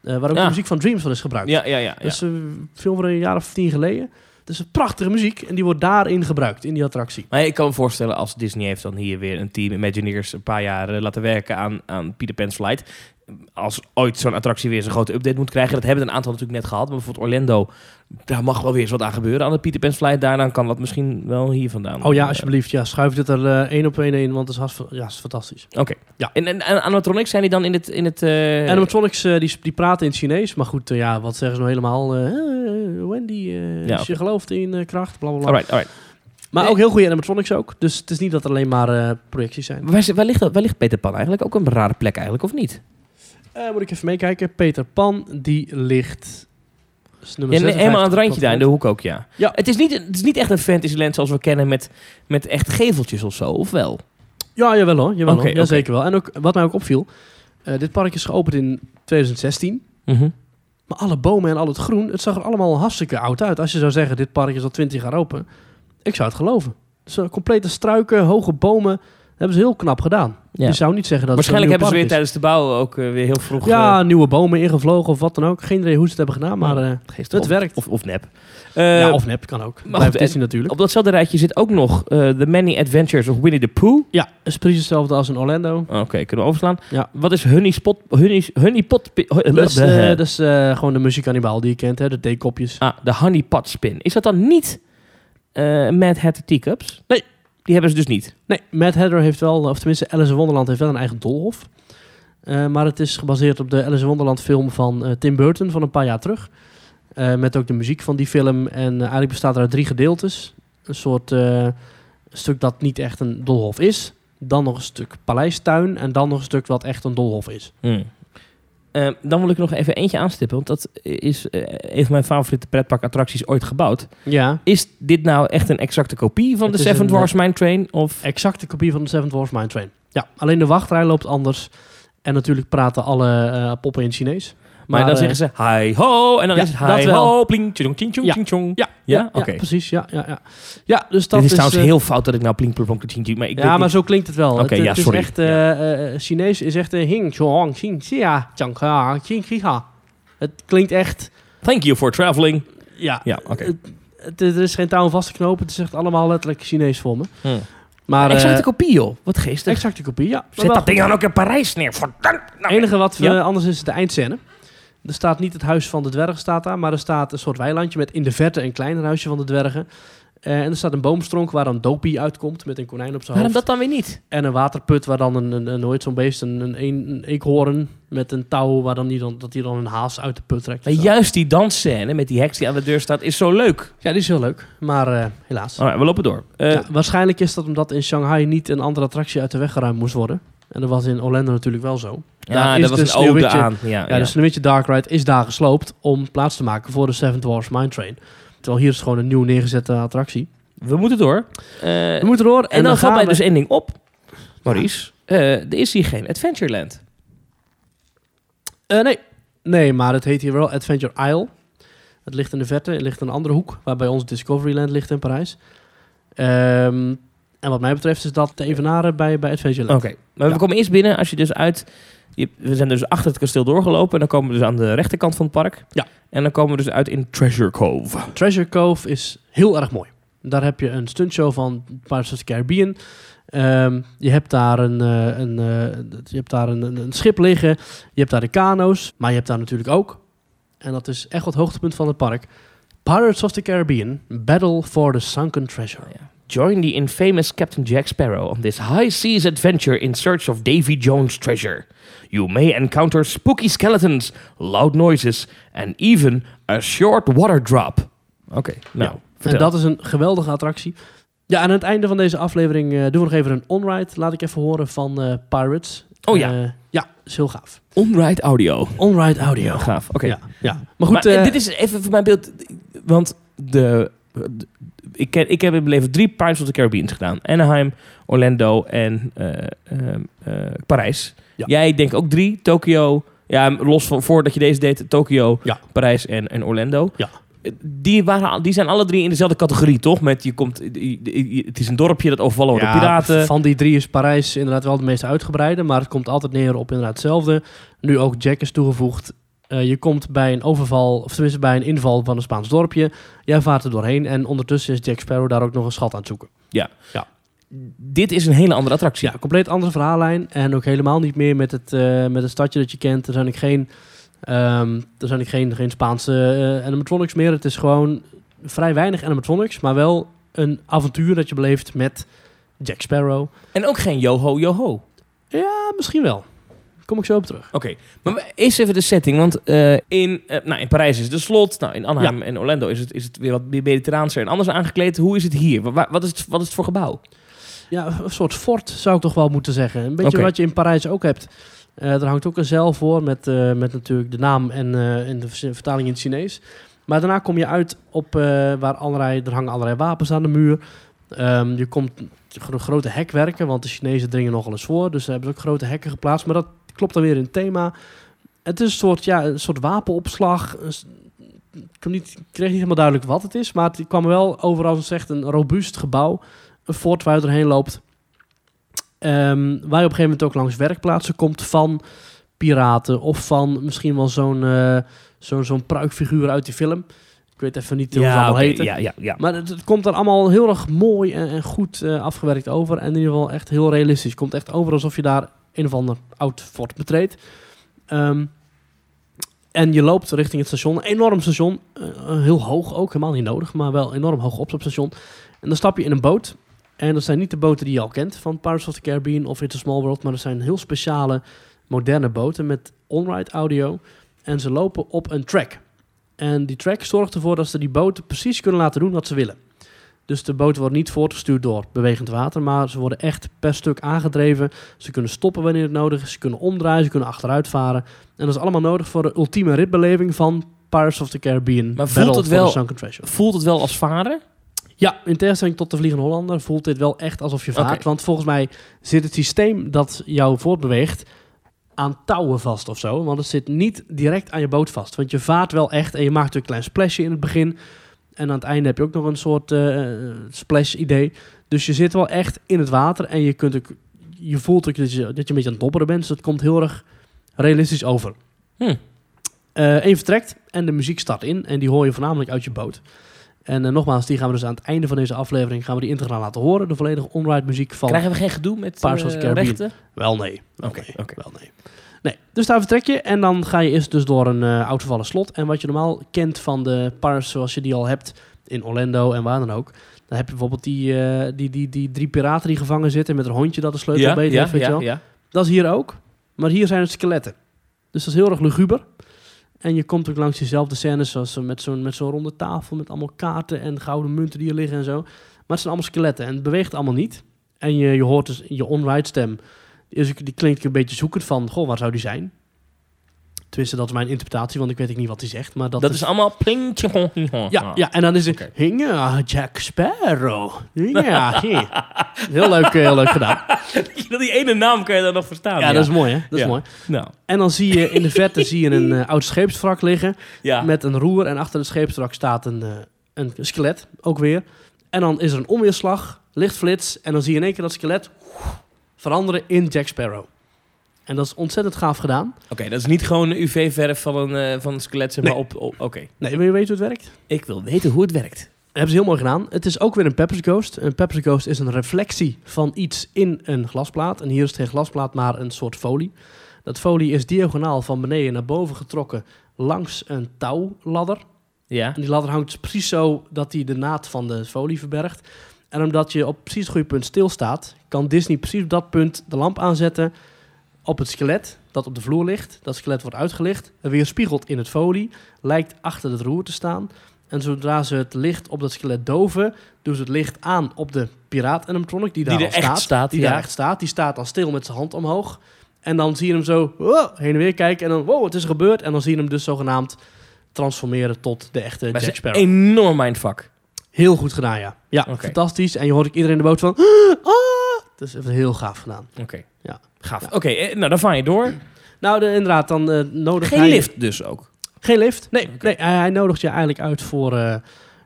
waar ook Ja. de muziek van Dreams van is gebruikt. Ja, ja, ja. ja. Dat is een film van een jaar of tien geleden. Is een prachtige muziek en die wordt daarin gebruikt, in die attractie. Maar ik kan me voorstellen, als Disney heeft dan hier weer een team Imagineers een paar jaar eh, laten werken aan, aan Peter Pan's Flight. Als ooit zo'n attractie weer zo'n grote update moet krijgen, dat hebben we een aantal natuurlijk net gehad. Maar bijvoorbeeld Orlando, daar mag wel weer eens wat aan gebeuren aan de Peter Pan's Flight. Daar dan kan dat misschien wel hier vandaan. Oh ja, alsjeblieft. Ja, schuif dit er eh, één op één in, want het is, ja, is fantastisch. Oké. Ja. En, en, en animatronics zijn die dan in het... In het eh, Animatronics eh, die, die praten in het Chinees, maar goed, ja, wat zeggen ze nou helemaal? Wendy, Ja, je gelooft in kracht, bla bla bla. Alright, alright. Maar Nee. ook heel goede animatronics ook. Dus het is niet dat er alleen maar projecties zijn. Waar, waar, ligt, waar ligt Peter Pan eigenlijk? Ook een rare plek eigenlijk, of niet? Eh, moet ik even meekijken. Peter Pan, die ligt... Ja, nee, 56 helemaal aan het randje daar, in de hoek ook, ja. Ja. Het, is niet, het is niet echt een Fantasyland zoals we kennen met, met echt geveltjes of zo, of wel? Ja, jawel hoor. Jawel, hoor. Ja, zeker wel. En ook, wat mij ook opviel, eh, dit park is geopend in 2016. Mhm. Maar alle bomen en al het groen, het zag er allemaal hartstikke oud uit. Als je zou zeggen, dit park is al 20 jaar open. Ik zou het geloven. Dus complete struiken, hoge bomen. Hebben ze heel knap gedaan. Ja. Je zou niet zeggen dat Waarschijnlijk het hebben ze weer tijdens de bouw ook eh, weer heel vroeg... Ja, eh, nieuwe bomen ingevlogen of wat dan ook. Geen idee hoe ze het hebben gedaan, maar eh, geest het of, werkt. Of, of nep. Eh, ja, of nep kan ook. maar Blijft goed, Disney natuurlijk. Op datzelfde rijtje zit ook nog eh, The Many Adventures of Winnie the Pooh. Ja, is precies hetzelfde als in Orlando. Oké, kunnen we overslaan. Ja. Wat is Honey Spot... Honey, honey Pot... Dat is, dat is gewoon de muziekannibaal die je kent, hè? de theekopjes. Ah, de Honey Pot Spin. Is dat dan niet eh Mad Hatter Teacups? Nee. Die hebben ze dus niet. Nee, Mad Hatter heeft wel, of tenminste Alice in Wonderland heeft wel een eigen doolhof. Eh, maar het is gebaseerd op de Alice in Wonderland film van eh, Tim Burton van een paar jaar terug. Eh, met ook de muziek van die film. En eigenlijk bestaat er uit drie gedeeltes. Een soort eh, stuk dat niet echt een doolhof is. Dan nog een stuk paleistuin. En dan nog een stuk wat echt een doolhof is. Hmm. Eh, dan wil ik nog even eentje aanstippen. Want dat is eh, een van mijn favoriete pretparkattracties ooit gebouwd. Ja, Is dit nou echt een exacte kopie van Het de Seven Dwarfs Mine Train? Of... exacte kopie van de Seven Dwarfs Mine Train. Ja, alleen de wachtrij loopt anders. En natuurlijk praten alle eh, poppen in Chinees. Maar, dan eh, zeggen ze hi ho en dan is het hi ho, pling, tjong, tjong, tjong, tjong, tjong. Ja, Ja? Oké. precies. Ja, ja, ja. ja dus dat is is... trouwens eh, heel fout dat ik nou plink, plong, tjing, maar ik ja, maar zo klinkt het wel. Oké, het, ja, het sorry. is echt... eh, eh, Chinees is echt... eh, Hing, zhuang, xing, xia, jiang, ha, xing, xi, ha. Het klinkt echt... Thank you for traveling. Ja, Ja, oké. het, het- er is geen touw om vast te knopen. Het is echt allemaal letterlijk Chinees voor me. Hmm. Maar exacte eh, kopie, joh. Wat geestig. exacte kopie, ja. Zet dat ding dan ook in Parijs neer. Verdammt. Het Nou, enige wat Ja. eh, anders is de eindscène. Er staat niet het huis van de dwergen staat daar, maar er staat een soort weilandje met in de verte een kleiner huisje van de dwergen. Eh, en er staat een boomstronk waar dan Dopie uitkomt met een konijn op zijn Waarom hoofd. dat dan weer niet? En een waterput waar dan een, een, een heet zo'n beest, een, een, een, eekhoorn met een touw waar dan die dan, dat hij dan een haas uit de put trekt. Maar juist die dansscène met die heks die aan de deur staat is zo leuk. Ja, die is heel leuk, maar eh, helaas. Alright, we lopen door. Eh, Ja, waarschijnlijk is dat omdat in Shanghai niet een andere attractie uit de weg geruimd moest worden. En dat was in Orlando natuurlijk wel zo. ja, daar dat is was de een ode aan. Ja, Ja, ja. de Sneeuwwitje Dark Ride is daar gesloopt om plaats te maken voor de Seven Dwarfs Mine Train. Terwijl hier is gewoon een nieuw neergezette attractie. We moeten door. Eh, We moeten door. en, dan, valt gaan mij dus één ding op. Maurice, eh, er is hier geen Adventureland. Eh, nee. nee, maar het heet hier wel Adventure Isle. Het ligt in de verte, het ligt in een andere hoek, waar bij ons Discoveryland ligt in Parijs. Ehm, en wat mij betreft is dat te evenaren bij, bij Adventureland. Oké, maar we Ja. komen eerst binnen als je dus uit... Je, we zijn dus achter het kasteel doorgelopen en dan komen we dus aan de rechterkant van het park. Ja. En dan komen we dus uit in Treasure Cove. Treasure Cove is heel erg mooi. Daar heb je een stuntshow van Pirates of the Caribbean. Ehm, je hebt daar, een, eh, een, eh, je hebt daar een, een, schip liggen. Je hebt daar de kano's. Maar je hebt daar natuurlijk ook, en dat is echt wat hoogtepunt van het park... Pirates of the Caribbean, Battle for the Sunken Treasure. Join the infamous Captain Jack Sparrow on this high seas adventure in search of Davy Jones' treasure. You may encounter spooky skeletons, loud noises and even a short water drop. Oké, nou, Ja. vertel. En dat is een geweldige attractie. Ja, aan het einde van deze aflevering eh, doen we nog even een on-ride. Laat ik even horen van eh, Pirates. Oh ja. Eh, ja, is heel gaaf. On-ride audio. On-ride audio. Gaaf, oké. Ja, ja. Maar goed, Maar, dit is even voor mijn beeld. Want de, de- ik, ken, ik heb in mijn leven drie Pirates of the Caribbean gedaan. Anaheim, Orlando en eh, eh, Parijs. Ja. Jij denkt ook drie. Tokio. Ja, los van voordat je deze deed. Tokio, Ja. Parijs en, en Orlando. Ja. Die, waren, die zijn alle drie in dezelfde categorie, toch? Met je komt, je- je- het is een dorpje dat overvallen wordt door piraten. Van die drie is Parijs inderdaad wel het meest uitgebreide, maar het komt altijd neer op inderdaad hetzelfde. Nu ook Jack is toegevoegd. Eh, je komt bij een overval, of tenminste bij een inval van een Spaans dorpje. Jij vaart er doorheen en ondertussen is Jack Sparrow daar ook nog een schat aan het zoeken. Dit is een hele andere attractie. Ja, compleet andere verhaallijn en ook helemaal niet meer met het, eh, met het stadje dat je kent. Er zijn ook geen, ehm, er zijn ook geen, geen Spaanse eh, animatronics meer. Het is gewoon vrij weinig animatronics, maar wel een avontuur dat je beleeft met Jack Sparrow. En ook geen yo-ho, yo-ho. Ja, misschien wel. Kom ik zo op terug. Oké, maar eerst even de setting. Want eh, in, eh, nou, in Parijs is het de slot. Nou, in Anaheim en Orlando is het, is het weer wat meer mediterraanser en anders aangekleed. Hoe is het hier? Wa- wa- Wat is het, wat is het voor gebouw? Ja, een soort fort zou ik toch wel moeten zeggen. Een beetje wat je in Parijs ook hebt. Eh er hangt ook een zeil voor met, met natuurlijk de naam en, en de vertaling in het Chinees. Maar daarna kom je uit op waar allerlei, er hangen allerlei wapens aan de muur. Ehm, je komt gro- grote hekwerken, want de Chinezen dringen nogal eens voor. Dus ze hebben ook grote hekken geplaatst. Maar dat klopt dan weer in het thema. Het is een soort, ja, een soort wapenopslag. Ik, niet, ik kreeg niet helemaal duidelijk wat het is, maar het kwam wel over als het zegt een robuust gebouw. Een fort waar je doorheen loopt. Ehm, waar je op een gegeven moment ook langs werkplaatsen komt van piraten. Of van misschien wel zo'n eh, zo'n zo'n pruikfiguur uit die film. Ik weet even niet hoe ze allemaal oké, heten. ja, ja, ja. Maar het, het komt er allemaal heel erg mooi en, en goed eh, afgewerkt over. En in ieder geval echt heel realistisch. Het komt echt over alsof je daar een of ander oud fort betreedt. Ehm, en je loopt richting het station. Een enorm station. eh, eh, heel hoog ook. Helemaal niet nodig. Maar wel enorm hoog op. En dan stap je in een boot. En dat zijn niet de boten die je al kent. Van Pirates of the Caribbean of It's a Small World. Maar dat zijn heel speciale moderne boten met on-ride audio. En ze lopen op een track. En die track zorgt ervoor dat ze die boten precies kunnen laten doen wat ze willen. Dus de boten worden niet voortgestuurd door bewegend water, maar ze worden echt per stuk aangedreven. Ze kunnen stoppen wanneer het nodig is, ze kunnen omdraaien, ze kunnen achteruit varen. En dat is allemaal nodig voor de ultieme ritbeleving van Pirates of the Caribbean. Maar voelt Battle het wel-. Voelt het wel als varen? Ja, in tegenstelling tot de Vliegende Hollander voelt dit wel echt alsof je vaart. Want volgens mij zit het systeem dat jou voortbeweegt aan touwen vast of zo. Want het zit niet direct aan je boot vast. Want je vaart wel echt en je maakt een klein splashje in het begin. En aan het einde heb je ook nog een soort eh, splash idee. Dus je zit wel echt in het water en je, kunt ook, je voelt ook dat je, dat je een beetje aan het dobberen bent. Dus het komt heel erg realistisch over. Hm. Eh één vertrekt en de muziek start in. En die hoor je voornamelijk uit je boot. En eh, nogmaals, die gaan we dus aan het einde van deze aflevering gaan we die integraal laten horen. De volledige onride muziek van... Krijgen we geen gedoe met eh, rechten? Wel nee. oké. Wel nee. Nee, dus daar vertrek je en dan ga je eerst dus door een eh oud vervallen slot. En wat je normaal kent van de Pirates zoals je die al hebt in Orlando en waar dan ook. Dan heb je bijvoorbeeld die, eh, die, die, die drie piraten die gevangen zitten met een hondje dat de sleutel Ja, beet ja, heeft, weet je ja, wel. ja. Dat is hier ook. Maar hier zijn het skeletten. Dus dat is heel erg luguber. En je komt ook langs diezelfde scènes zoals eh, met zo'n, met zo'n ronde tafel met allemaal kaarten en gouden munten die er liggen en zo. Maar het zijn allemaal skeletten en het beweegt allemaal niet. En je, je hoort dus je on-ride stem. Is, die klinkt een beetje zoekend van, goh, waar zou die zijn? Tenminste, dat is mijn interpretatie, want ik weet niet wat hij zegt. Maar dat, Dat is allemaal plingtje. ja, ja, en dan is het. Hinga, Jack Sparrow. Ja, heel leuk, eh, heel leuk gedaan. Die ene naam kan je dan nog verstaan. Ja, dat is mooi, hè? Dat is mooi. Nou, En dan zie je in de verte zie je een eh, oud scheepswrak liggen ja. met een roer. En achter het scheepswrak staat een, eh, een skelet, ook weer. En dan is er een onweerslag, lichtflits. En dan zie je in één keer dat skelet veranderen in Jack Sparrow. En dat is ontzettend gaaf gedaan. Oké, dat is niet gewoon een UV-verf van een, eh, van een skelet, zeg maar, Nee. op... op Oké. Nee, wil je weten hoe het werkt? Ik wil weten hoe het werkt. Dat hebben ze heel mooi gedaan. Het is ook weer een Pepper's Ghost. Een Pepper's Ghost is een reflectie van iets in een glasplaat. En hier is het geen glasplaat, maar een soort folie. Dat folie is diagonaal van beneden naar boven getrokken langs een touwladder. Ja. En die ladder hangt precies zo dat hij de naad van de folie verbergt. En omdat je op precies het goede punt stilstaat, kan Disney precies op dat punt de lamp aanzetten op het skelet dat op de vloer ligt. Dat skelet wordt uitgelicht weer spiegelt in het folie, lijkt achter het roer te staan. En zodra ze het licht op dat skelet doven, doen ze het licht aan op de piraat animatronic die daar Die er echt staat. staat, Die ja. daar echt staat. Die staat dan stil met zijn hand omhoog. En dan zie je hem zo wow, heen en weer kijken en dan wow, het is er gebeurd. En dan zie je hem dus zogenaamd transformeren tot de echte Maar Jack Sparrow. enorm mindfuck. Heel goed gedaan, ja. Ja, fantastisch. En je hoort ook iedereen in de boot van... Ah! Dat is even heel gaaf gedaan. Oké. Ja. Gaaf. Ja. Oké, eh, nou dan vaar je door. Nou, de, inderdaad, dan eh nodig Geen hij... lift dus ook. Geen lift? Nee, nee hij, hij nodigt je eigenlijk uit voor... eh,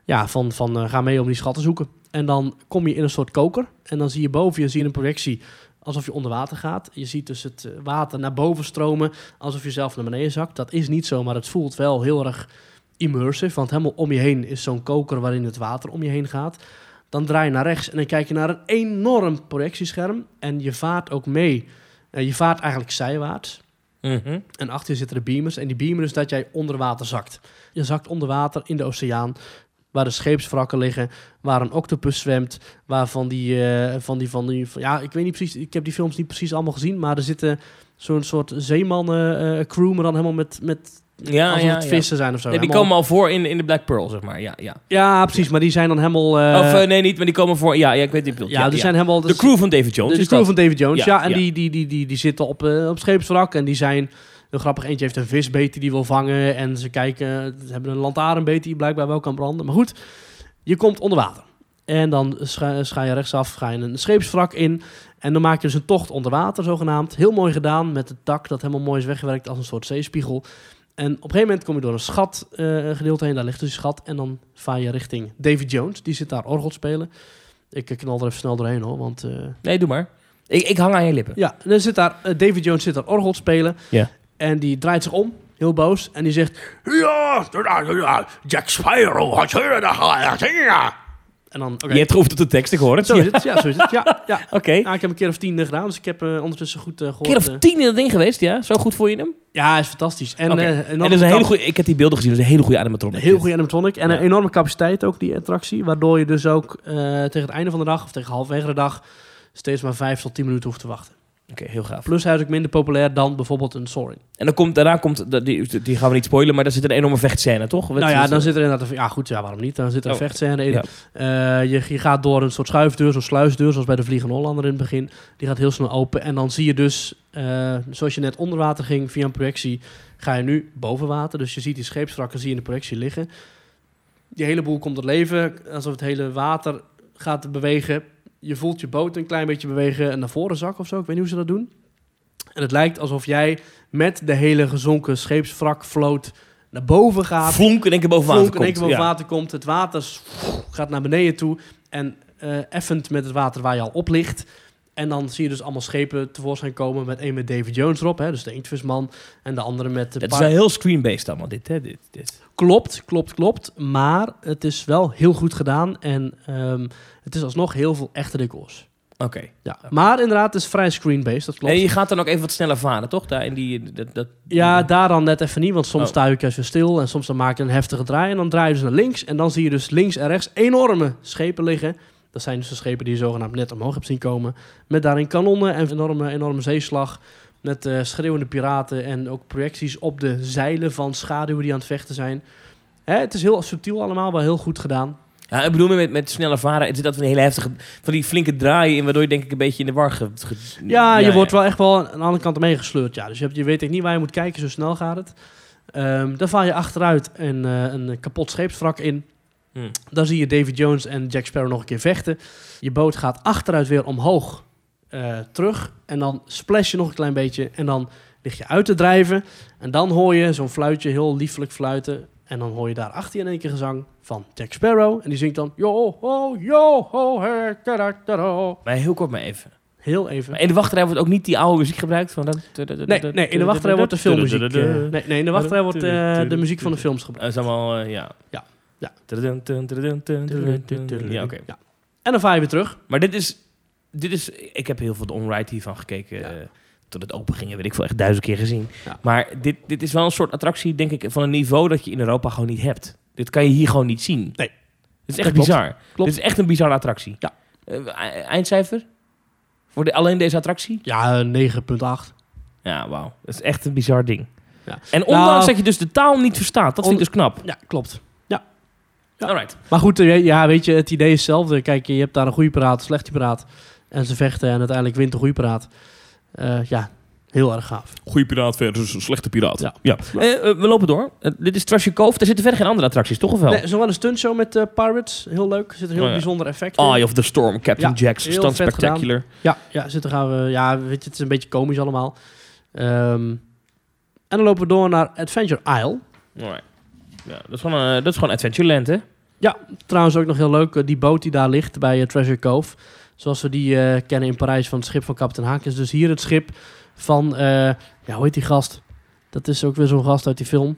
ja, van, van ga mee om die schat te zoeken. En dan kom je in een soort koker. En dan zie je boven je zie je een projectie alsof je onder water gaat. Je ziet dus het water naar boven stromen, alsof je zelf naar beneden zakt. Dat is niet zo, maar het voelt wel heel erg immersive. Want helemaal om je heen is zo'n koker waarin het water om je heen gaat. Dan draai je naar rechts en dan kijk je naar een enorm projectiescherm. En je vaart ook mee. Eh, je vaart eigenlijk zijwaarts. Mhm. En achter je zitten de beamers. En die beamer is dat jij onder water zakt. Je zakt onder water in de oceaan. Waar de scheepswrakken liggen. Waar een octopus zwemt. Waar van die, eh, van die, van die... van- ja, ik weet niet precies. Ik heb die films niet precies allemaal gezien. Maar er zitten zo'n soort zeemannen eh, crew. Maar dan helemaal met... met Ja, alsof ja, het ja. vissen zijn of zo. Nee, die Helemaal- komen al voor in, in de Black Pearl, zeg maar. Ja, ja. Ja, precies. Maar die zijn dan helemaal... eh, of eh, nee, niet, maar die komen voor... Ja, ja ik weet bedoelt. ja, die zijn helemaal... De crew van David Jones De, crew van David Jones, Ja, en. Die, die, die, die, die zitten op, eh, op scheepswrak en die zijn... Heel grappig, eentje heeft een visbeet die wil vangen. En ze kijken, ze hebben een lantaarnbeet die blijkbaar wel kan branden. Maar goed, je komt onder water. En dan scha, je rechtsaf, ga je een scheepswrak in. En dan maak je dus een tocht onder water, zogenaamd. Heel mooi gedaan, met het dak dat helemaal mooi is weggewerkt als een soort zeespiegel. En op een gegeven moment kom je door een schat eh, gedeelte heen, daar ligt dus een schat. En dan vaar je richting Davy Jones, die zit daar orgel spelen. Ik eh, knal er even snel doorheen hoor, want... eh, Nee, doe maar. Ik, ik hang aan je lippen. ja, dan zit daar, David Jones zit daar orgel spelen. Ja. En die draait zich om, heel boos. En die zegt... Ja, Jack Sparrow had. En dan, oké. Je hebt geoefend op de hoor het. Zo is het, ja, zo is het. Ja, ja. Oké. Ik heb een keer of tien eh, gedaan, dus ik heb eh, ondertussen goed eh, gehoord. Een keer eh. of tien in dat ding geweest, ja? Zo goed voor je hem? ja, is fantastisch. En, eh, En dat is een hele goede... Ik heb die beelden gezien, dat is een hele goede animatronic. Heel goede animatronic. En Ja. een enorme capaciteit ook, die attractie. Waardoor je dus ook eh, tegen het einde van de dag, of tegen halverwege de dag, steeds maar vijf tot tien minuten hoeft te wachten. Oké, heel gaaf. Plus hij is ook minder populair dan bijvoorbeeld een Soaring. En dan komt, daarna komt, die, die gaan we niet spoilen, maar daar zit een enorme vechtscène, toch? Nou ja, dan zit er inderdaad een... Ja, goed, ja, waarom niet? Dan zit er een Oh, vechtscène in. ja. Eh, je, je gaat door een soort schuifdeur, zo'n sluisdeur, zoals bij de Vliegende Hollander in het begin. Die gaat heel snel open. En dan zie je dus, eh, zoals je net onder water ging via een projectie, ga je nu boven water. Dus je ziet die scheepswrakken zie je in de projectie liggen. Die hele boel komt tot leven, alsof het hele water gaat bewegen. Je voelt je boot een klein beetje bewegen en naar voren zakken of zo. Ik weet niet hoe ze dat doen. En het lijkt alsof jij met de hele gezonken scheepswrakvloot naar boven gaat Flonk in één keer boven water vonk in één komt. keer boven ja. water komt. Het water gaat naar beneden toe. En eh effend met het water waar je al op ligt. En dan zie je dus allemaal schepen tevoorschijn komen. Met één met David Jones erop. Hè, dus de inktvisman. En de andere met de Het is wel heel screen-based allemaal, dit, hè? Dit, dit. Klopt, klopt, klopt. Maar het is wel heel goed gedaan. En ehm, het is alsnog heel veel echte decors. Oké. Ja. Maar inderdaad, het is vrij screen-based. Dat klopt. En je gaat dan ook even wat sneller varen, toch? Daar in die... Dat, dat, Ja, daar dan net even niet, want soms Oh. sta je ook even stil en soms dan maak je een heftige draai en dan draai je dus naar links en dan zie je dus links en rechts enorme schepen liggen. Dat zijn dus de schepen die je zogenaamd net omhoog hebt zien komen, met daarin kanonnen en enorme, enorme zeeslag, met eh, schreeuwende piraten en ook projecties op de zeilen van schaduwen die aan het vechten zijn. Hè, het is heel subtiel allemaal, wel heel goed gedaan. Ja, ik bedoel met, met sneller varen, er zit dat van een hele heftige... Van die flinke draaien in, waardoor je denk ik een beetje in de war... Ge, ge- Ja, je wordt wel echt wel aan de andere kant meegesleurd. Ja. Dus je, hebt, je weet echt niet waar je moet kijken, zo snel gaat het. Ehm, dan val je achteruit en eh, een kapot scheepswrak in. Hmm. Dan zie je David Jones en Jack Sparrow nog een keer vechten. Je boot gaat achteruit weer omhoog eh, terug. En dan splash je nog een klein beetje. En dan lig je uit te drijven. En dan hoor je zo'n fluitje, heel liefelijk fluiten. En dan hoor je daar achter je in één keer gezang van Jack Sparrow. En die zingt dan... Yo, ho, yo, ho, he, kada, kada. Maar heel kort maar even. Heel even. Maar in de wachtrij wordt ook niet die oude muziek gebruikt? Van dat, Nee, nee, in de wachtrij wordt de filmmuziek... eh, nee, nee, in de wachtrij wordt eh, de muziek van de films gebruikt. Dat is allemaal, eh, ja. Ja. Ja. Ja, oké. Ja. En dan vaar je weer terug. Maar dit is, dit is... Ik heb heel veel de on-ride hiervan gekeken. Ja. eh, tot het open ging, weet ik veel, echt duizend keer gezien. Ja. Maar dit, dit is wel een soort attractie, denk ik, van een niveau dat je in Europa gewoon niet hebt. Dit kan je hier gewoon niet zien. Nee. Dit is echt klopt. bizar. Klopt. Dit is echt een bizarre attractie. Ja. Eh, e- eindcijfer? Voor de, alleen deze attractie? Ja, 9,8. Ja, wauw. Dat is echt een bizar ding. Ja. En ondanks Nou- dat je dus de taal niet verstaat, dat vind ik dus knap. Ja, klopt. Ja. Alright. Maar goed, eh, ja, weet je, het idee is hetzelfde. Kijk, je hebt daar een goede paraat, een slechte paraat. En ze vechten en uiteindelijk wint de goede paraat. Eh, ja, heel erg gaaf. Goede piraat versus een slechte piraat. Ja. Eh, eh, we lopen door. Dit is Treasure Cove. Er zitten verder geen andere attracties, toch of wel? Nee, er is nog wel een stuntshow met Pirates. Heel leuk. Er zit een heel Oh ja. bijzonder effect in. Eye of the Storm, Captain Ja, Jack's, vet Spectacular. Ja, ja, zitten gaan we. Ja, weet je, het is een beetje komisch allemaal. Ehm, en dan lopen we door naar Adventure Isle. Alright. Ja, dat, is gewoon, eh, dat is gewoon Adventureland, hè? Trouwens ook nog heel leuk, eh, die boot die daar ligt bij eh, Treasure Cove. Zoals we die eh, kennen in Parijs van het schip van kapitein Haak. Is dus hier het schip van, eh, ja, hoe heet die gast? Dat is ook weer zo'n gast uit die film.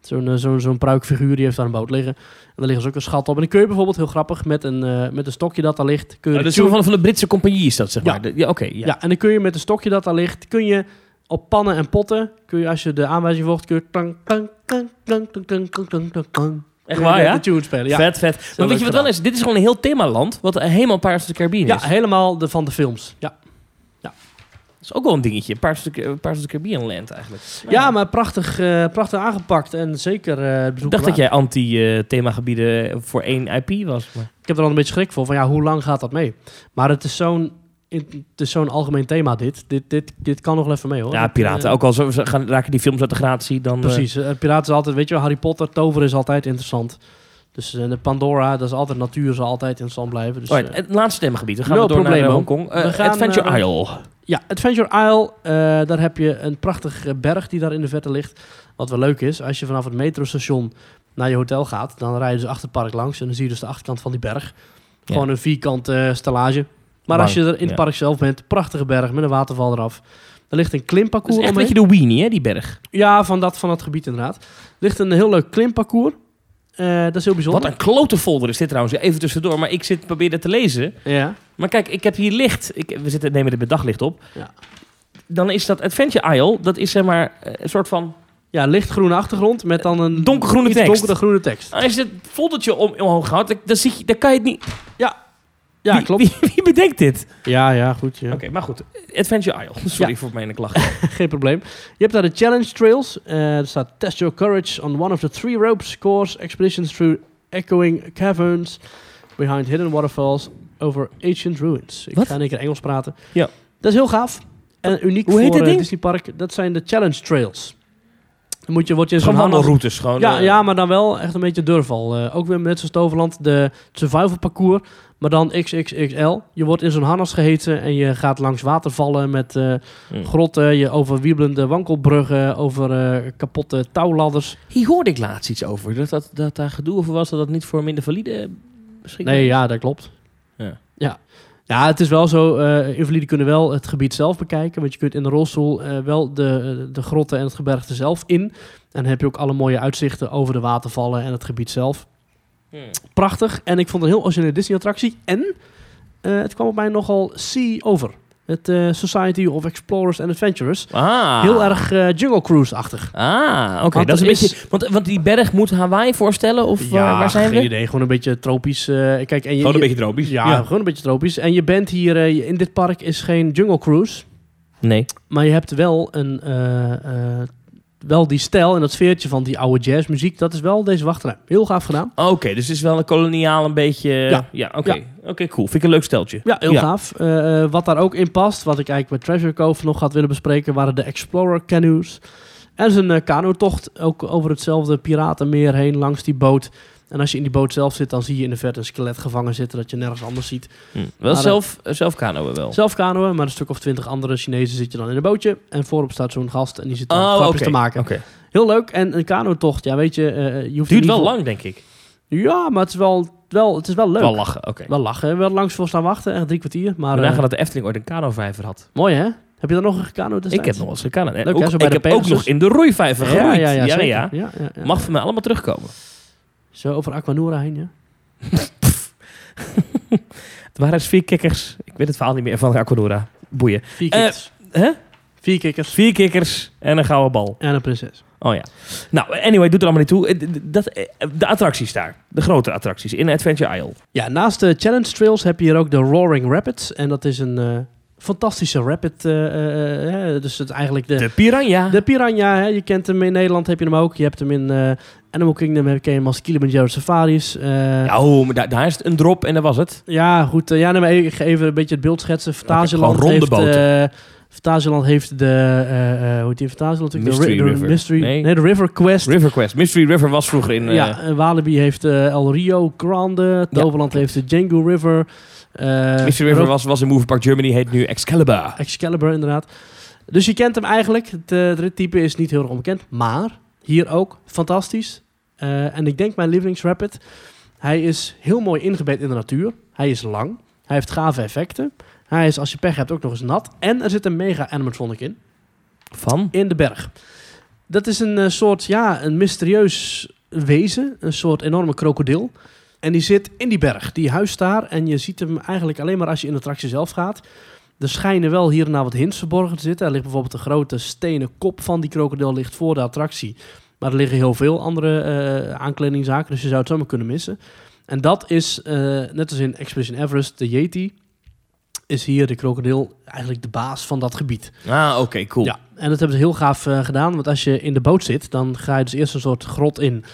Zo'n eh, zo'n zo'n pruikfiguur, die heeft daar een boot liggen. En daar liggen ze ook een schat op. En dan kun je bijvoorbeeld, heel grappig, met een, eh, met een stokje dat daar ligt... Kun je Oh, de dat is van, van de Britse compagnie is dat, zeg Ja. maar. Ja, oké. ja. ja. en dan kun je met een stokje dat daar ligt, kun je op pannen en potten, kun je als je de aanwijzing volgt, kun je... Echt waar, ja? Vet, vet. Maar weet je wat wel is? Dit is gewoon een heel themaland, wat helemaal paarse of is. Ja, helemaal de, van de films, ja. ja. Dat is ook wel een dingetje, Pirates of the, Pirates of the Caribbean Land eigenlijk. Ja, maar prachtig, eh, prachtig aangepakt en zeker uh, Ik dacht dat jij anti-themagebieden voor één IP was. Maar. Ik heb er al een beetje schrik voor, van ja, hoe lang gaat dat mee? Maar het is zo'n het is zo'n algemeen thema dit. Dit, dit. dit kan nog wel even mee hoor. Ja, piraten. eh, ook al zo, gaan, raken die films uit de gratie, dan... eh, Precies, eh, piraten is altijd, weet je wel, Harry Potter, toveren is altijd interessant. Dus de Pandora, dat is altijd natuur, zal altijd in stand blijven. Dus, Alright, het laatste themagebied. Dan gaan no we door naar problemo. eh, Hongkong. We gaan Adventure naar- Isle. Ja, Adventure Isle, daar heb je een prachtige berg die daar in de verte ligt. Wat wel leuk is, als je vanaf het metrostation naar je hotel gaat, dan rijden ze achter het park langs en dan zie je dus de achterkant van die berg. Ja. Gewoon een vierkante eh, stellage. Maar Bang, als je er in het ja. park zelf bent, prachtige berg met een waterval eraf. Er ligt een Dat klimparcours is echt een beetje de weenie, hè, die berg. Ja, van dat, van dat gebied inderdaad. Er ligt een heel leuk klimparcours. Eh, dat is heel bijzonder. Wat een klote folder is dit trouwens. Even tussendoor. Maar ik zit probeerde te lezen. Ja. Maar kijk, ik heb hier licht. Ik, we zitten, nemen dit met daglicht op. Ja. Dan is dat Adventure Isle. Dat is zeg maar eh, een soort van... ja, lichtgroene achtergrond met dan een Donkergroene tekst. donkere groene tekst. Als je het foldertje om, omhoog houdt, dan, dan, zie je, dan kan je het niet... Ja, wie, klopt. Wie, wie bedenkt dit? Ja, ja, goed. Ja. Oké, maar goed. Adventure Isle. Sorry Ja. voor mijn klacht. Geen probleem. Je hebt daar de challenge trails. Eh, er staat test your courage on one of the three ropes course expeditions through echoing caverns behind hidden waterfalls over ancient ruins. Ik Wat? ga in één keer Engels praten. Ja. Dat is heel gaaf en uniek Hoe heet voor eh? Disney Park. Dat zijn de challenge trails. Dan moet je, word je Gewoon zo'n wandelroutes. Gewoon, Ja, eh, ja, maar dan wel echt een beetje durval. Ook weer net zoals Toverland, de survival parcours, maar dan XXXL. Je wordt in zo'n harnas geheten en je gaat langs watervallen met eh, Hmm. grotten, je over wiebelende wankelbruggen, over eh, kapotte touwladders. Hier hoorde ik laatst iets over. Dat, dat, dat daar gedoe over was dat dat niet voor minder valide beschikbaar Nee, ja, dat klopt. Ja. Ja, ja het is wel zo, eh invaliden kunnen wel het gebied zelf bekijken, want je kunt in de rolstoel wel de, de grotten en het gebergte zelf in. En dan heb je ook alle mooie uitzichten over de watervallen en het gebied zelf. Hmm. prachtig. En ik vond het een heel originele Disney-attractie. En eh, het kwam op mij nogal sea over. Het eh, Society of Explorers and Adventurers. Ah. Heel erg eh, Jungle Cruise-achtig. Ah, oké. Want Dat is een is- beetje... Want, want die berg moet Hawaii voorstellen? Of waar, waar zijn geen we? idee. Gewoon een beetje tropisch. eh, kijk, en je, Gewoon een je- beetje tropisch. Ja, gewoon een beetje tropisch. En je bent hier... eh, in dit park is geen Jungle Cruise. Nee. Maar je hebt wel een... eh, eh, wel die stijl en dat sfeertje van die oude jazzmuziek. Dat is wel deze wachtrij. Heel gaaf gedaan. Oké, dus het is wel een koloniaal een beetje... Ja. Ja, oké. Ja. Cool. Vind ik een leuk steltje. Ja, heel gaaf. Eh, eh, wat daar ook in past, wat ik eigenlijk met Treasure Cove nog had willen bespreken, waren de Explorer canoes. En zijn uh, kanotocht, ook over hetzelfde piratenmeer heen, langs die boot. En als je in die boot zelf zit, dan zie je in de verte een skelet gevangen zitten dat je nergens anders ziet. Hm. Wel Maar, zelf, eh, zelf kanoën wel. Zelf kanoën, maar een stuk of twintig andere Chinezen zit je dan in een bootje. En voorop staat zo'n gast en die zit dan Oh, grapjes te maken. Oké. Heel leuk. En een kanotocht, ja weet je, eh, je hoeft Duurt wel voor- lang, denk ik. Ja, maar het is wel, wel, het is wel leuk. Wel lachen, oké. Wel lachen. We wel langs voor staan wachten, echt drie kwartier. Maar eh, nagaan dat de Efteling ooit een kanovijver had. mooi hè? Heb je daar nog een kano destijds? Ik heb nog eens gekano. En Leuk, ook, hè, zo bij ik de heb ook nog in de roeivijver geroeid. Ja, ja, ja, ja, ja. ja, ja, ja. Mag voor mij allemaal terugkomen. Zo over Aquanura heen, ja. Het waren dus vier kikkers. Ik weet het verhaal niet meer van Aquadora. Boeien. Vier Eh, kikkers. Hè? Vier kikkers Vier kikkers en een gouden bal. en een prinses. Oh ja. Nou, anyway, doet er allemaal niet toe. Eh, Dat, eh, de attracties daar. De grote attracties in Adventure Isle. Ja, naast de Challenge Trails heb je hier ook de Roaring Rapids. En dat is een fantastische rapid. eh, eh, eh, dus het eigenlijk de, De Piranha. de Piranha. Hè. Je kent hem in Nederland, heb je hem ook. Je hebt hem in Animal Kingdom, heb je hem als Kilimanjaro Safaris. Ja, oh, maar daar, daar is het een drop en dat was het. Ja, goed. ja, nee, maar ik ga even een beetje het beeld schetsen. Fantasieland ronde heeft... Fantasieland heeft de... eh, hoe heet die Fantasieland? De Mystery ri- de River. Mystery, Nee. nee. de River Quest. River Quest. Mystery River was vroeger in... eh, ja, Walibi heeft eh, El Rio Grande. Toverland heeft de Django River. Eh, Mystery River was, was in Movie Park Germany, heet nu Excalibur. Excalibur, inderdaad. Dus je kent hem eigenlijk. Het, eh, rittype is niet heel erg onbekend. Maar hier ook fantastisch. Eh, en ik denk mijn lievelingsrapid. Hij is heel mooi ingebed in de natuur. Hij is lang. Hij heeft gave effecten. Hij is, als je pech hebt, ook nog eens nat. En er zit een mega animatronic in. Van? In de berg. Dat is een soort, ja, een mysterieus wezen. Een soort enorme krokodil. En die zit in die berg. Die huist daar. En je ziet hem eigenlijk alleen maar als je in de attractie zelf gaat. Er schijnen wel hier en daar wat hints verborgen te zitten. Er ligt bijvoorbeeld een grote stenen kop van die krokodil ligt voor de attractie. Maar er liggen heel veel andere eh aankledingzaken. Dus je zou het zomaar kunnen missen. En dat is, eh, net als in Expedition Everest, de Yeti... is hier de krokodil eigenlijk de baas van dat gebied. Ah, oké, cool. Ja, en dat hebben ze heel gaaf eh, gedaan. Want als je in de boot zit, dan ga je dus eerst een soort grot in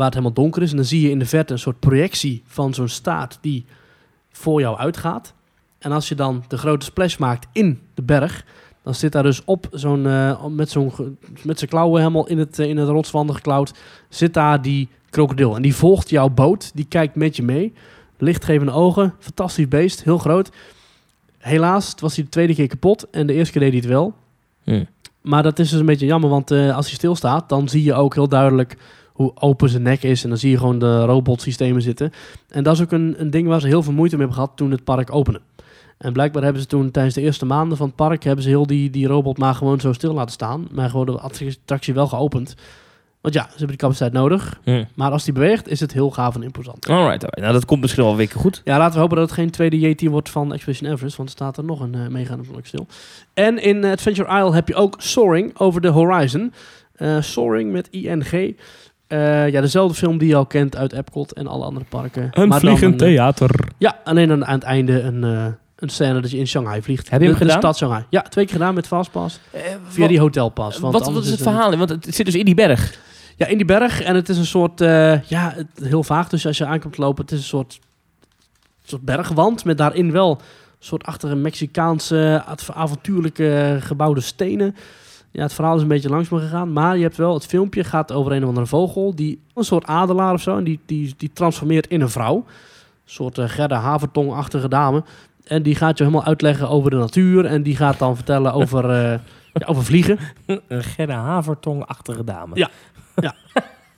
waar het helemaal donker is. En dan zie je in de verte een soort projectie van zo'n staart die voor jou uitgaat. En als je dan de grote splash maakt in de berg, dan zit daar dus op zo'n, eh, met, zo'n, met zijn klauwen helemaal in het, eh, in het rotswanden geklauwd, zit daar die krokodil. En die volgt jouw boot, die kijkt met je mee. Lichtgevende ogen, fantastisch beest, heel groot. Helaas was hij de tweede keer kapot en de eerste keer deed hij het wel. Hm. Maar dat is dus een beetje jammer, want eh, als hij stilstaat, dan zie je ook heel duidelijk hoe open zijn nek is. En dan zie je gewoon de robotsystemen zitten. En dat is ook een, een ding waar ze heel veel moeite mee hebben gehad toen het park opende. En blijkbaar hebben ze toen tijdens de eerste maanden van het park... hebben ze heel die, die robot maar gewoon zo stil laten staan. Maar gewoon de attractie wel geopend. Want ja, ze hebben die capaciteit nodig. Maar als die beweegt, is het heel gaaf en imposant. Alright, alright. Nou, dat komt misschien wel een week goed. Ja, laten we hopen dat het geen tweede Yeti wordt van Expedition Everest. Want er staat er nog een uh, meegaande vlak stil. En in eh, Adventure Isle heb je ook Soaring over the Horizon. Eh, Soaring met ING. Eh, ja, dezelfde film die je al kent uit Epcot en alle andere parken. Een Maar vliegend eh, theater. ja, alleen aan, aan het einde een, eh, een scène dat je in Shanghai vliegt. Heb je hem de, de gedaan? stad Shanghai. Ja, twee keer gedaan met Fastpass. Via wat, die hotelpas. Want wat, wat is het verhaal? Want het zit dus in die berg. Ja, in die berg. En het is een soort, eh, ja, het, heel vaag. Dus als je aankomt lopen, het is een soort, soort bergwand. Met daarin wel een soort achter een Mexicaanse av- avontuurlijke gebouwde stenen. Ja, het verhaal is een beetje langs me gegaan. Maar je hebt wel, het filmpje gaat over een of andere vogel. Die, een soort adelaar of zo. En die, die, die transformeert in een vrouw. Een soort uh, Gerda Havertong-achtige dame. En die gaat je helemaal uitleggen over de natuur. En die gaat dan vertellen over, eh, ja, over vliegen. Een Gerda Havertong-achtige dame. Ja.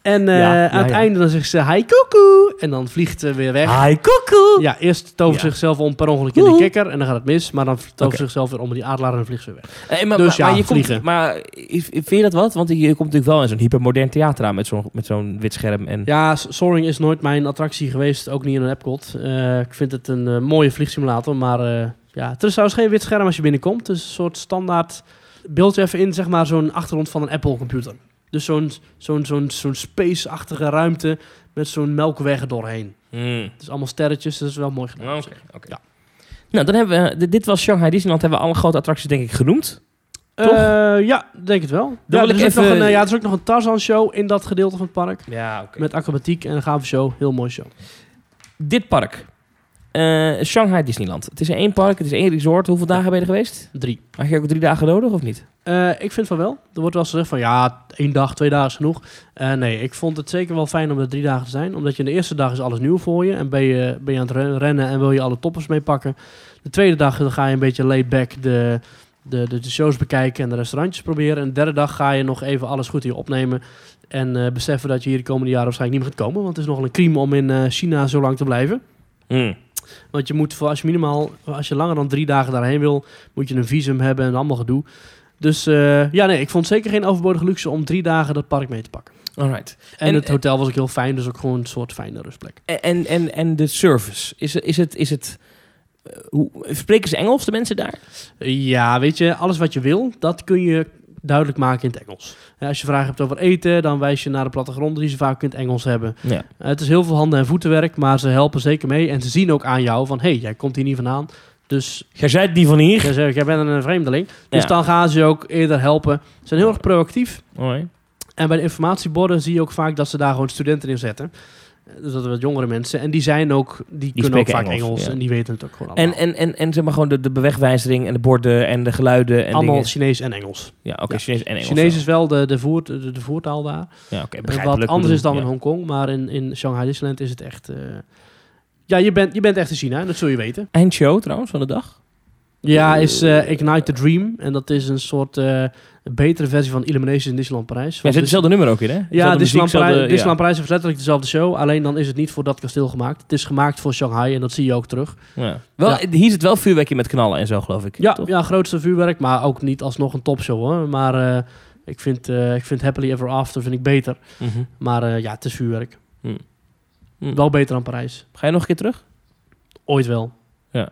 En eh, Ja, ja, aan het ja. einde dan zegt ze hi koekoe. En dan vliegt ze weer weg. Hi, koekoe! Ja, eerst tovert Ja. zichzelf om per ongeluk in de kikker. En dan gaat het mis. Maar dan tovert Oké. zichzelf weer om die adelaar en vliegt ze weer weg. Eh, maar, Dus maar, ja, maar je vliegen. komt, maar vind je dat wat? Want je komt natuurlijk wel in zo'n hypermodern theater aan met zo'n met zo'n wit scherm. En... Ja, Soaring is nooit mijn attractie geweest. Ook niet in een Epcot. Eh, ik vind het een eh, mooie vliegsimulator. Maar eh, ja, het is trouwens geen wit scherm als je binnenkomt. Het is een soort standaard beeld je even in, zeg maar, zo'n achtergrond van een Apple computer. Dus zo'n zo'n zo'n zo'n space-achtige ruimte met zo'n melkweg doorheen. Hmm. Het is allemaal sterretjes, dat is wel mooi gedaan. Oké, oké. Ja. Nou, dan hebben we, dit- was Shanghai Disneyland, hebben we alle grote attracties denk ik genoemd. Toch? Eh, ja, denk het wel. Ja, ik er, even- nog een, eh, ja, er is ook nog een Tarzan-show in dat gedeelte van het park. Ja, oké. Met acrobatiek en een gave show. Heel mooi show. Dit park, Eh, Shanghai Disneyland. Het is één park, het is één resort. Hoeveel dagen ben je er geweest? Drie. Had je ook drie dagen nodig of niet? Eh, ik vind van wel. Er wordt wel eens gezegd van ja, één dag, twee dagen is genoeg. Eh, nee, ik vond het zeker wel fijn om er drie dagen te zijn. Omdat je de eerste dag is alles nieuw voor je. En ben je, ben je aan het ren- rennen en wil je alle toppers meepakken. De tweede dag dan ga je een beetje laid back de, de, de, de shows bekijken en de restaurantjes proberen. En de derde dag ga je nog even alles goed hier opnemen. En beseffen dat je hier de komende jaren waarschijnlijk niet meer gaat komen. Want het is nogal een crime om in China zo lang te blijven. Hmm. Want je moet voor als je minimaal, als je langer dan drie dagen daarheen wil, moet je een visum hebben en allemaal gedoe. Dus eh, ja, nee, ik vond zeker geen overbodige luxe om drie dagen dat park mee te pakken. Alright. En, En- het hotel was ook heel fijn, dus ook gewoon een soort fijne rustplek. En, en, en de service, is, is het... Is het eh, hoe, spreken ze Engels, de mensen daar? Ja, weet je, alles wat je wil, dat kun je duidelijk maken in het Engels. Ja, als je vragen hebt over eten, dan wijs je naar de plattegronden die ze vaak in het Engels hebben. Ja. Eh, het is heel veel handen- en voetenwerk, maar ze helpen zeker mee. En ze zien ook aan jou van, hé, hey, jij komt hier niet vandaan. Dus Jij het niet van hier. jij zegt, jij bent een vreemdeling. Dus Ja. dan gaan ze je ook eerder helpen. Ze zijn heel erg proactief. Alright. En bij de informatieborden zie je ook vaak dat ze daar gewoon studenten in zetten. Eh, Dus dat wat jongere mensen. En die zijn ook, die, kunnen ook vaak Engels, Engels, ja. en die weten het ook gewoon En, allemaal. en, en, en zeg maar gewoon de, de bewegwijzering en de borden en de geluiden en allemaal dingen. Chinees en Engels. Ja, oké, Ja. Chinees en Engels. Chinees is wel de, de, voert, de, de voertaal daar. Ja, oké, Eh, begrijpelijk. wat anders is dan in Hongkong. Maar in, in Shanghai Disneyland is het echt... eh, ja, je bent, je bent echt in China. en Dat zul je weten. Eindshow trouwens van de dag. Ja, is eh, Ignite the Dream. En dat is een soort eh, betere versie van Illumination in Disneyland Parijs. Ja, er zit hetzelfde nummer ook in, hè? Ja, Disneyland, muziek, Parijs, Disneyland Parijs heeft letterlijk dezelfde show. Alleen dan is het niet voor dat kasteel gemaakt. Het is gemaakt voor Shanghai en dat zie je ook terug. Ja. Wel, Ja. Hier zit wel vuurwerkje met knallen en zo, geloof ik. Ja, toch? ja grootste vuurwerk, maar ook niet alsnog een topshow hoor. Maar eh, ik, vind, eh, ik vind Happily Ever After vind ik beter. Mhm. Maar eh, ja, het is vuurwerk. Hmm. Hmm. Wel beter dan Parijs. Ga je nog een keer terug? Ooit wel. Ja.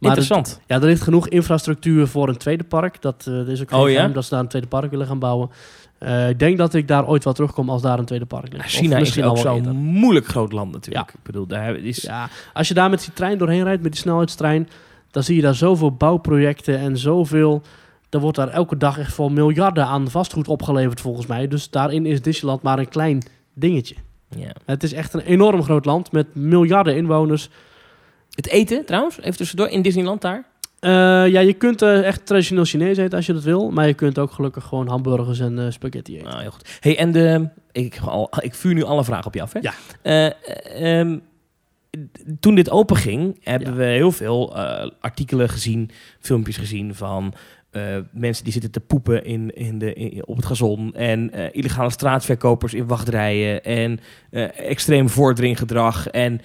Interessant. Ja, er ligt genoeg infrastructuur voor een tweede park. Dat er is ook Oh, ja? dat ze daar een tweede park willen gaan bouwen. Eh, ik denk dat ik daar ooit wel terugkom als daar een tweede park ligt. Of China is misschien ook al wel zo'n moeilijk groot land natuurlijk. Ik bedoel, daar is... Ja, als je daar met die trein doorheen rijdt, met die snelheidstrein, dan zie je daar zoveel bouwprojecten en zoveel. Er wordt daar elke dag echt voor miljarden aan vastgoed opgeleverd, volgens mij. Dus daarin is Disneyland maar een klein dingetje. Ja. Het is echt een enorm groot land met miljarden inwoners. Het eten trouwens, even tussendoor, in Disneyland daar. Eh, ja, je kunt eh, echt traditioneel Chinees eten als je dat wil. Maar je kunt ook gelukkig gewoon hamburgers en eh, spaghetti eten. Nou, heel goed. Hey, en de, ik, al, ik vuur nu alle vragen op je af, hè? Ja. Eh, eh, ehm, toen dit open ging, hebben Ja. we heel veel artikelen gezien, filmpjes gezien van mensen die zitten te poepen in, in de, in- op het gazon. En illegale straatverkopers in wachtrijen. En eh, extreem voordringgedrag en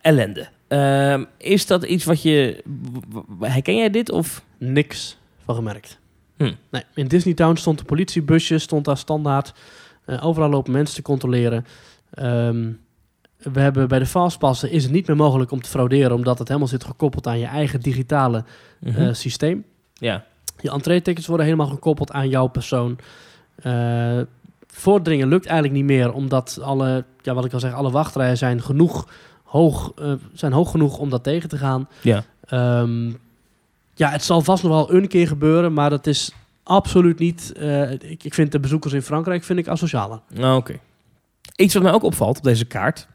ellende. Ehm, is dat iets wat je... Herken jij dit? Of? Niks van gemerkt. Hm. Nee, in Disney Town stond een politiebusje, stond daar standaard. Eh, overal lopen mensen te controleren. Ehm, we hebben bij de fastpassen is het niet meer mogelijk om te frauderen, omdat het helemaal zit gekoppeld aan je eigen digitale Mhm. eh, systeem. ja. Je entree-tickets worden helemaal gekoppeld aan jouw persoon. Voordringen lukt eigenlijk niet meer, omdat alle, ja, wat ik al zeg, alle wachtrijen zijn genoeg hoog, eh, zijn hoog genoeg om dat tegen te gaan. Ja. Ehm, ja, het zal vast nog wel een keer gebeuren, maar dat is absoluut niet. eh, ik, ik vind de bezoekers in Frankrijk vind ik asocialer. Nou, Oké. Iets wat mij ook opvalt op deze kaart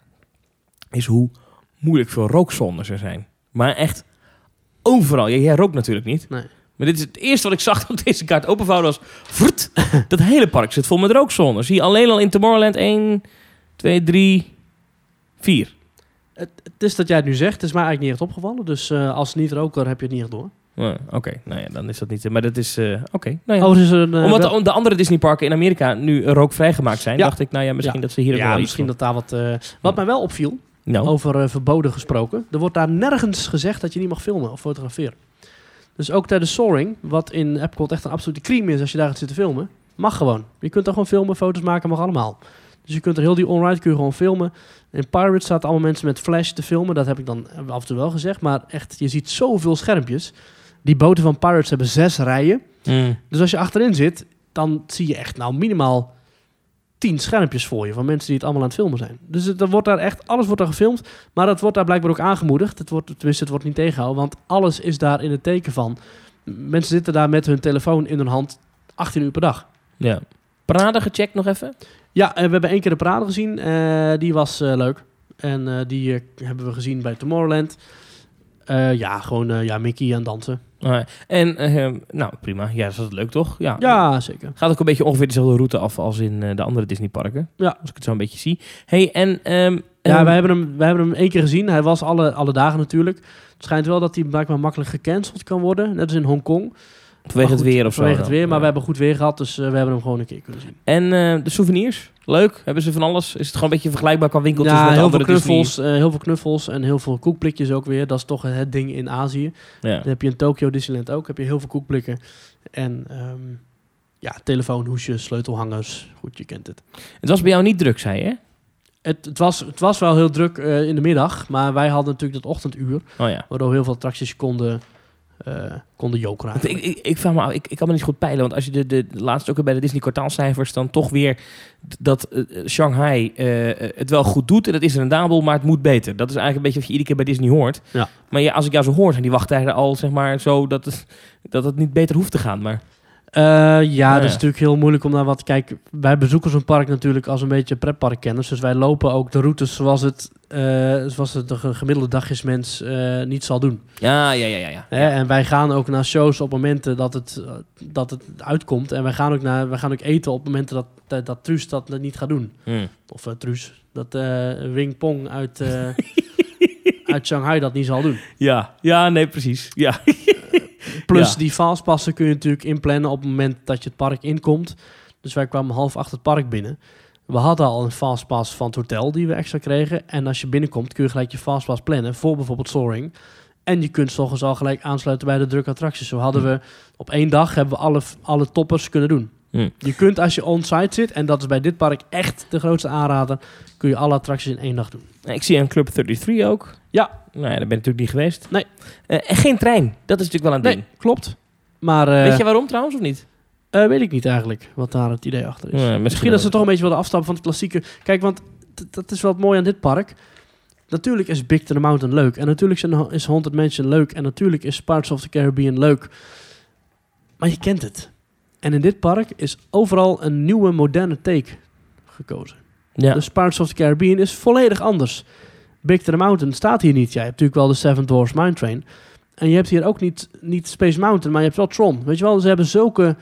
is hoe moeilijk veel rookzones er zijn. Maar echt overal. Jij rookt natuurlijk niet. Nee. Maar dit is het eerste wat ik zag toen deze kaart openvouwde was... Vrt, dat hele park zit vol met rookzones. Zie je alleen al in Tomorrowland 1, 2, 3, 4. Het, het is dat jij het nu zegt, het is mij eigenlijk niet echt opgevallen. Dus eh, als niet-roker heb je het niet echt door. Oké, nou ja, dan is dat niet... Maar dat is... eh, Oké, nou ja. Een, eh, Omdat de, de andere Disneyparken in Amerika nu rookvrij gemaakt zijn... Ja. dacht ik, nou ja, misschien Ja. dat ze hier ook ja, wel misschien dat daar wat. wat mij wel opviel, Nou, over verboden gesproken. Er wordt daar nergens gezegd dat je niet mag filmen of fotograferen. Dus ook tijdens Soaring, wat in Epcot echt een absolute crime is als je daar gaat zitten filmen, mag gewoon. Je kunt er gewoon filmen, foto's maken, mag allemaal. Dus je kunt er heel die on-ride kun je gewoon filmen. In Pirates zaten allemaal mensen met flash te filmen. Dat heb ik dan af en toe wel gezegd. Maar echt, je ziet zoveel schermpjes. Die boten van Pirates hebben zes rijen. mm, Dus als je achterin zit, dan zie je echt nou minimaal tien schermpjes voor je van mensen die het allemaal aan het filmen zijn. Dus het, er wordt daar echt, alles wordt daar gefilmd, maar dat wordt daar blijkbaar ook aangemoedigd. Het wordt, tenminste, het wordt niet tegengehouden, want alles is daar in het teken van. Mensen zitten daar met hun telefoon in hun hand 18 uur per dag. ja. Parade gecheckt nog even? Ja, en we hebben één keer de parade gezien. eh, die was eh, leuk. En eh, die eh, hebben we gezien bij Tomorrowland. Eh, ja, gewoon eh, ja, Mickey aan dansen. En, eh, nou prima. Ja, dat is leuk toch? Ja. Ja, zeker. Gaat ook een beetje ongeveer dezelfde route af als in de andere Disneyparken. Ja. Als ik het zo een beetje zie. hey, en... ehm, Ja, ehm, wij hebben, hem, wij hebben hem één keer gezien. Hij was alle, alle dagen natuurlijk. Het schijnt wel dat hij blijkbaar makkelijk gecanceld kan worden. Net als in Hongkong. Vanwege het weer of zo. Vanwege het weer, maar Ja. we hebben goed weer gehad. Dus we hebben hem gewoon een keer kunnen zien. En de souvenirs? Leuk? Hebben ze van alles? Is het gewoon een beetje vergelijkbaar qua winkeltjes Ja, met heel veel, andere Disney? knuffels, eh, heel veel knuffels en heel veel koekblikjes ook weer. Dat is toch het ding in Azië. Ja. Dan heb je in Tokyo Disneyland ook. Heb je heel veel koekblikken. En ehm, ja, telefoonhoesjes, sleutelhangers. Goed, je kent het. Het was bij jou niet druk, zei je? Het, het, was, het was wel heel druk eh, in de middag. Maar wij hadden natuurlijk dat ochtenduur. Oh ja. Waardoor heel veel attracties konden, eh konden jokeren. Want ik, ik, ik, vraag me af, ik, ik kan me niet goed peilen. Want als je de, de, de laatst ook bij de Disney kwartaalcijfers... dan toch weer dat eh, Shanghai eh, het wel goed doet. En dat is rendabel, maar het moet beter. Dat is eigenlijk een beetje wat je iedere keer bij Disney hoort. Ja. Maar ja, als ik jou zo hoor, zijn die wachttijden al zeg maar zo... dat het, dat het niet beter hoeft te gaan. Maar Eh, ja, ja. dat is natuurlijk heel moeilijk om naar wat te kijken. Wij bezoeken zo'n park natuurlijk als een beetje pretparkkennis. Dus wij lopen ook de routes zoals het, eh, zoals het een gemiddelde dagjesmens eh niet zal doen. ja, ja, ja, ja. ja. Hè? En wij gaan ook naar shows op momenten dat het, dat het uitkomt. En wij gaan ook, naar, wij gaan ook eten op momenten dat, dat, dat Truus dat niet gaat doen. Hm. Of Truus, dat eh Wing Pong uit, eh, uit Shanghai dat niet zal doen. ja, ja, nee, precies. Ja. Plus Ja. die fastpassen kun je natuurlijk inplannen op het moment dat je het park inkomt. Dus wij kwamen half acht het park binnen. We hadden al een fastpass van het hotel die we extra kregen. En als je binnenkomt kun je gelijk je fastpass plannen voor bijvoorbeeld Soaring. En je kunt volgens al gelijk aansluiten bij de drukke attracties. Zo hadden we op één dag hebben we alle, alle toppers kunnen doen. Hm. Je kunt als je on-site zit, en dat is bij dit park echt de grootste aanrader, kun je alle attracties in één dag doen. Ik zie een Club 33 ook. Ja. Nou ja, daar ben ik natuurlijk niet geweest. Nee. Eh, en geen trein. Dat is natuurlijk wel een Nee, ding. klopt. Maar eh, Weet je waarom trouwens of niet? eh, weet ik niet eigenlijk wat daar het idee achter is. Ja, misschien Misschien dat ze toch een beetje willen afstappen van het klassieke. Kijk, want dat is wel het mooie aan dit park. Natuurlijk is Big Thunder Mountain leuk. En natuurlijk zijn- is Haunted Mansion leuk. En natuurlijk is Pirates of the Caribbean leuk. Maar je kent het. En in dit park is overal een nieuwe, moderne take gekozen. Ja. Dus Pirates of the Caribbean is volledig anders. Big Thunder Mountain staat hier niet. Jij hebt natuurlijk wel de Seven Dwarfs Mine Train. En je hebt hier ook niet, niet Space Mountain, maar je hebt wel Tron. Weet je wel, ze hebben zulke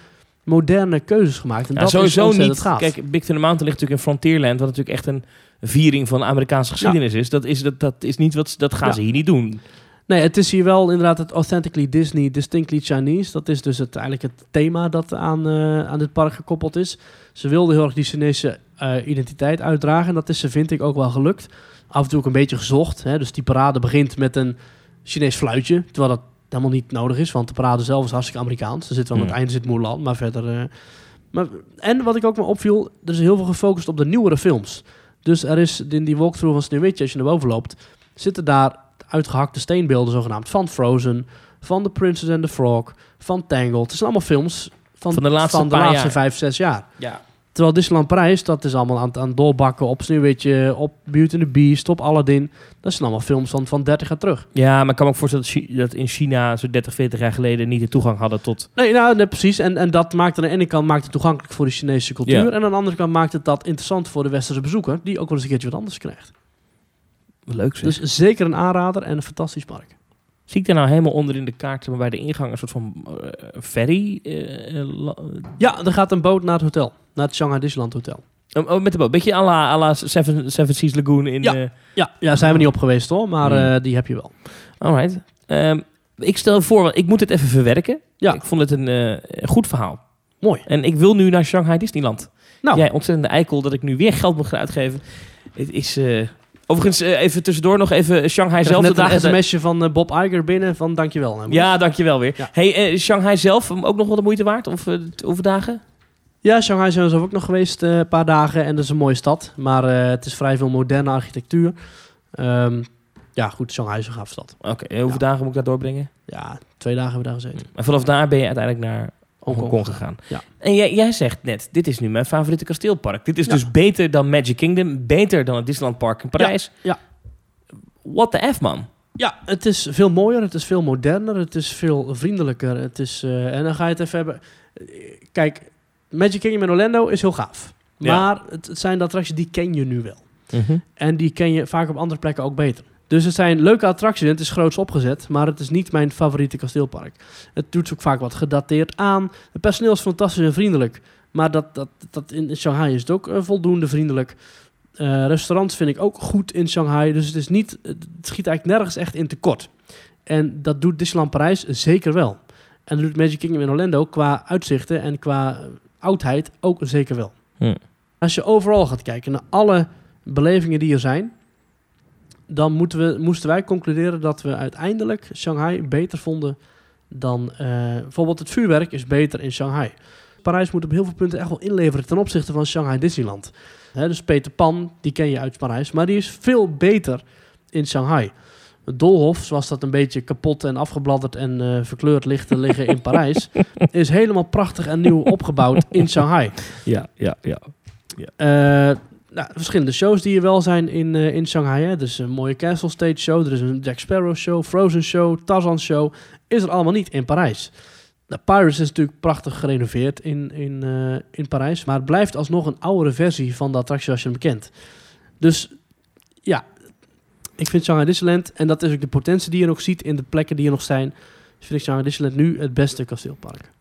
moderne keuzes gemaakt. En Ja, dat sowieso is niet. gaaf. Kijk, Big Thunder Mountain ligt natuurlijk in Frontierland, wat natuurlijk echt een viering van Amerikaanse geschiedenis is. Dat is, dat, dat is niet wat, dat gaan Ja. ze hier niet doen. Nee, het is hier wel inderdaad het Authentically Disney, Distinctly Chinese. Dat is dus het, eigenlijk het thema dat aan, eh, aan dit park gekoppeld is. Ze wilden heel erg die Chinese eh, identiteit uitdragen. En dat is ze, vind ik, ook wel gelukt. Af en toe ook een beetje gezocht. Hè? Dus die parade begint met een Chinees fluitje. Terwijl dat helemaal niet nodig is, want de parade zelf is hartstikke Amerikaans. Er zit wel aan het einde zit Mulan, maar verder... eh, maar, en wat ik ook me opviel, er is heel veel gefocust op de nieuwere films. Dus er is in die walkthrough van Sneeuwwitje, als je naar boven loopt, zitten daar uitgehakte steenbeelden zogenaamd van Frozen, van The Princess and the Frog, van Tangled. Het zijn allemaal films van, Van de laatste van de laatste vijf, zes jaar. Ja. Terwijl Disneyland Parijs, dat is allemaal aan, het- aan doorbakken op Sneeuwwitje, op Beauty and the Beast, op Aladdin. Dat zijn allemaal films van, van 30 jaar terug. ja, maar ik kan me ook voorstellen dat, in China zo 30, 40 jaar geleden niet de toegang hadden tot... Nee, nou, nee, precies. En, en dat maakt aan de ene kant maakt het toegankelijk voor de Chinese cultuur. Ja. En aan de andere kant maakt het dat interessant voor de westerse bezoeker, die ook wel eens een keertje wat anders krijgt. Leuk zeg. Dus zeker een aanrader en een fantastisch park. Zie ik daar nou helemaal onder in de kaart, bij de ingang, een soort van eh, ferry? eh, eh, Ja, er gaat een boot naar het hotel. Naar het Shanghai Disneyland Hotel. Oh, oh, met de boot. Beetje à la, à la Seven, Seven Seas Lagoon in... Ja. Ja, ja zijn we niet op geweest hoor, maar Hmm. die heb je wel. Alright. Ehm, ik stel voor, want ik moet het even verwerken. Ja. Ik vond het een een goed verhaal. Mooi. En ik wil nu naar Shanghai Disneyland. Nou, Jij ontzettende eikel dat ik nu weer geld moet gaan uitgeven. Het is... eh, overigens, eh, even tussendoor nog even Shanghai ik zelf. net een sms'je van eh, Bob Iger binnen van dankjewel. hè, Ja, dankjewel weer. Ja. Hey, eh, Shanghai zelf, ook nog wel de moeite waard? Of eh, hoeveel dagen? Ja, Shanghai zijn we zelf ook nog geweest eh, een paar dagen en dat is een mooie stad. Maar eh, het is vrij veel moderne architectuur. Ehm, ja, goed, Shanghai is een gaaf stad. Oké, en hoeveel dagen moet ik daar doorbrengen? Ja, twee dagen hebben we daar gezeten. En vanaf daar ben je uiteindelijk naar Hongkong. Hongkong gegaan. Ja. En jij, jij zegt net, dit is nu mijn favoriete kasteelpark. Dit is Ja. dus beter dan Magic Kingdom, beter dan het Disneyland Park in Parijs. ja. What the F, man? Ja, het is veel mooier, het is veel moderner, het is veel vriendelijker. Het is, eh, en dan ga je het even hebben. Kijk, Magic Kingdom in Orlando is heel gaaf. Maar het, het zijn de attracties die ken je nu wel. En die ken je vaak op andere plekken ook beter. Dus het zijn leuke attracties en het is groots opgezet, maar het is niet mijn favoriete kasteelpark. Het doet ook vaak wat gedateerd aan. Het personeel is fantastisch en vriendelijk, maar dat, dat, dat in Shanghai is het ook eh, voldoende vriendelijk. Eh, restaurants vind ik ook goed in Shanghai, dus het, is niet, het schiet eigenlijk nergens echt in tekort. En dat doet Disneyland Parijs zeker wel. En dat doet Magic Kingdom in Orlando qua uitzichten en qua eh, oudheid ook zeker wel. Hm. Als je overal gaat kijken naar alle belevingen die er zijn, dan moeten we, moesten wij concluderen dat we uiteindelijk Shanghai beter vonden dan eh, bijvoorbeeld het vuurwerk is beter in Shanghai. Parijs moet op heel veel punten echt wel inleveren ten opzichte van Shanghai Disneyland. Dus Peter Pan, die ken je uit Parijs, maar die is veel beter in Shanghai. Het Doolhof, zoals dat een beetje kapot en afgebladderd en eh, verkleurd ligt te liggen in Parijs, is helemaal prachtig en nieuw opgebouwd in Shanghai. Ja, ja, ja. Eh, nou, verschillende shows die er wel zijn in, eh, in Shanghai. Is een mooie Castle Stage show, er is een Jack Sparrow show, Frozen show, Tarzan show. Is er allemaal niet in Parijs. Nou, Pirates is natuurlijk prachtig gerenoveerd in, in, eh, in Parijs. Maar het blijft alsnog een oudere versie van de attractie als je hem kent. Dus ja, ik vind Shanghai Disneyland, en dat is ook de potentie die je nog ziet in de plekken die er nog zijn, vind ik Shanghai Disneyland nu het beste kasteelpark.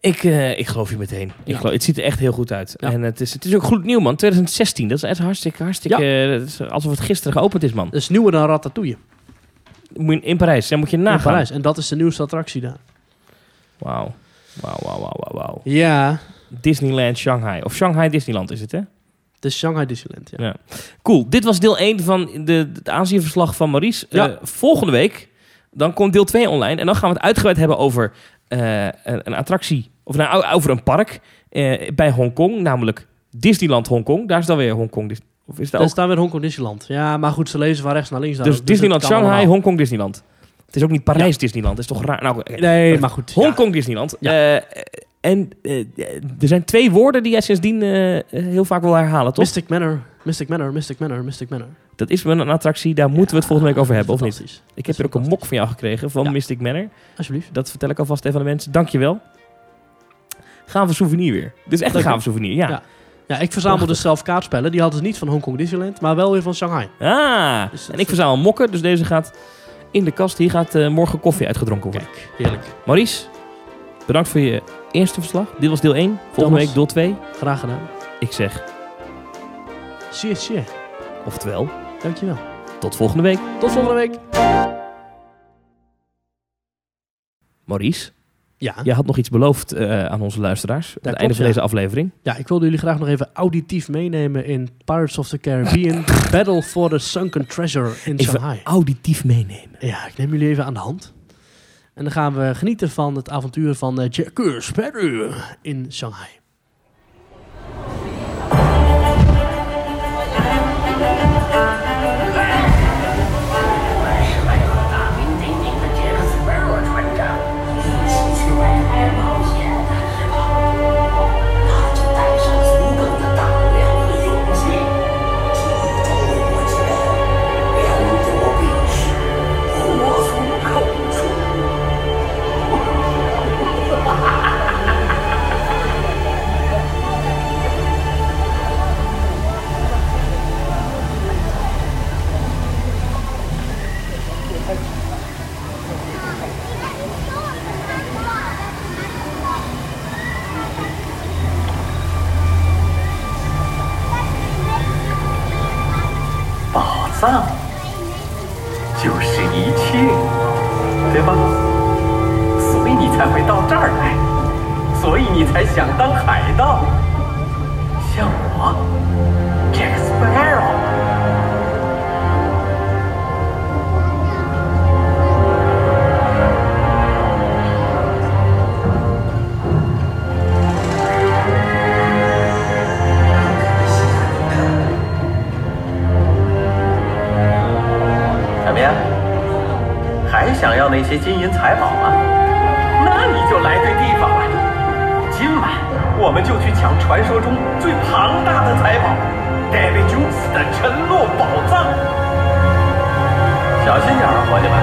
Ik, eh, ik geloof je meteen. Ik geloof, het ziet er echt heel goed uit. Ja. En het is, het is ook goed nieuw, man. 2016, dat is echt hartstikke, hartstikke... eh, is alsof het gisteren geopend is, man. Dat is nieuwer dan Ratatouille Moet je- In Parijs, daar moet je in nagaan. Parijs. En dat is de nieuwste attractie daar. Wauw. Wauw, wauw, wauw, wauw. Ja, Disneyland Shanghai. Of Shanghai Disneyland is het, hè? is Shanghai Disneyland. Ja. Ja. Cool. Dit was deel 1 van de, het Azië-verslag van Maurice. Ja. Eh, volgende week, dan komt deel 2 online. En dan gaan we het uitgebreid hebben over eh, een, een attractie, of nou, over een park eh, bij Hongkong, namelijk Disneyland Hongkong. Daar is dan weer Hongkong. Of is dat Daar ook? staat weer Hongkong Disneyland. Ja, maar goed, ze lezen van rechts naar links. Dus ook, Disneyland het Shanghai. Hongkong Disneyland. Het is ook niet Parijs Disneyland, dat is toch raar? Nou. Nee, maar goed. ja. Hongkong Disneyland. Ja. Eh, en er zijn twee woorden die jij sindsdien heel vaak wil herhalen, toch? Mystic Manor, Mystic Manor, Mystic Manor, Mystic Manor. Dat is wel een attractie, daar moeten we het volgende week over hebben, of niet? Ik heb er ook een mok van jou gekregen, van Ja. Mystic Manor. Alsjeblieft. Dat vertel ik alvast even aan de mensen. Dankjewel. Gaven souvenir weer. Dit is echt een Dank gave souvenir, ja. Ja. Ja, ik verzamel Prachtig. dus zelf kaartspellen. Die hadden ze niet van Hongkong Disneyland, maar wel weer van Shanghai. Ah, Dus en ik verzamel mokken, dus deze gaat in de kast. Hier gaat eh, morgen koffie uitgedronken worden. Kijk, heerlijk. Maurice, bedankt voor je eerste verslag. Dit was deel 1. Volgende Thomas. week deel 2. Graag gedaan. Ik zeg, Zeer, zeer. oftewel, Dankjewel. tot volgende week. Tot volgende week. Maurice, Ja. jij had nog iets beloofd eh, aan onze luisteraars. aan het klopt, einde van ja. deze aflevering. ja, ik wilde jullie graag nog even auditief meenemen in Pirates of the Caribbean Battle for the Sunken Treasure in Even Shanghai. auditief meenemen. Ja, ik neem jullie even aan de hand. En dan gaan we genieten van het avontuur van uh, Jacques Sparrow in Shanghai. 丧就是一切，对吧？所以你才会到这儿来，所以你才想当海盗，像我。那些金银财宝吗？那你就来对地方了。今晚我们就去抢传说中最庞大的财宝 ——Davy Jones 的沉落宝藏。小心点儿，伙计们！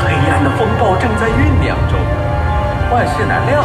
黑暗的风暴正在酝酿中，万事难料。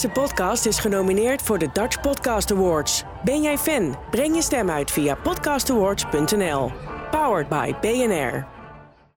Deze podcast is genomineerd voor de Dutch Podcast Awards. Ben jij fan? Breng je stem uit via podcastawards.nl. Powered by BNR.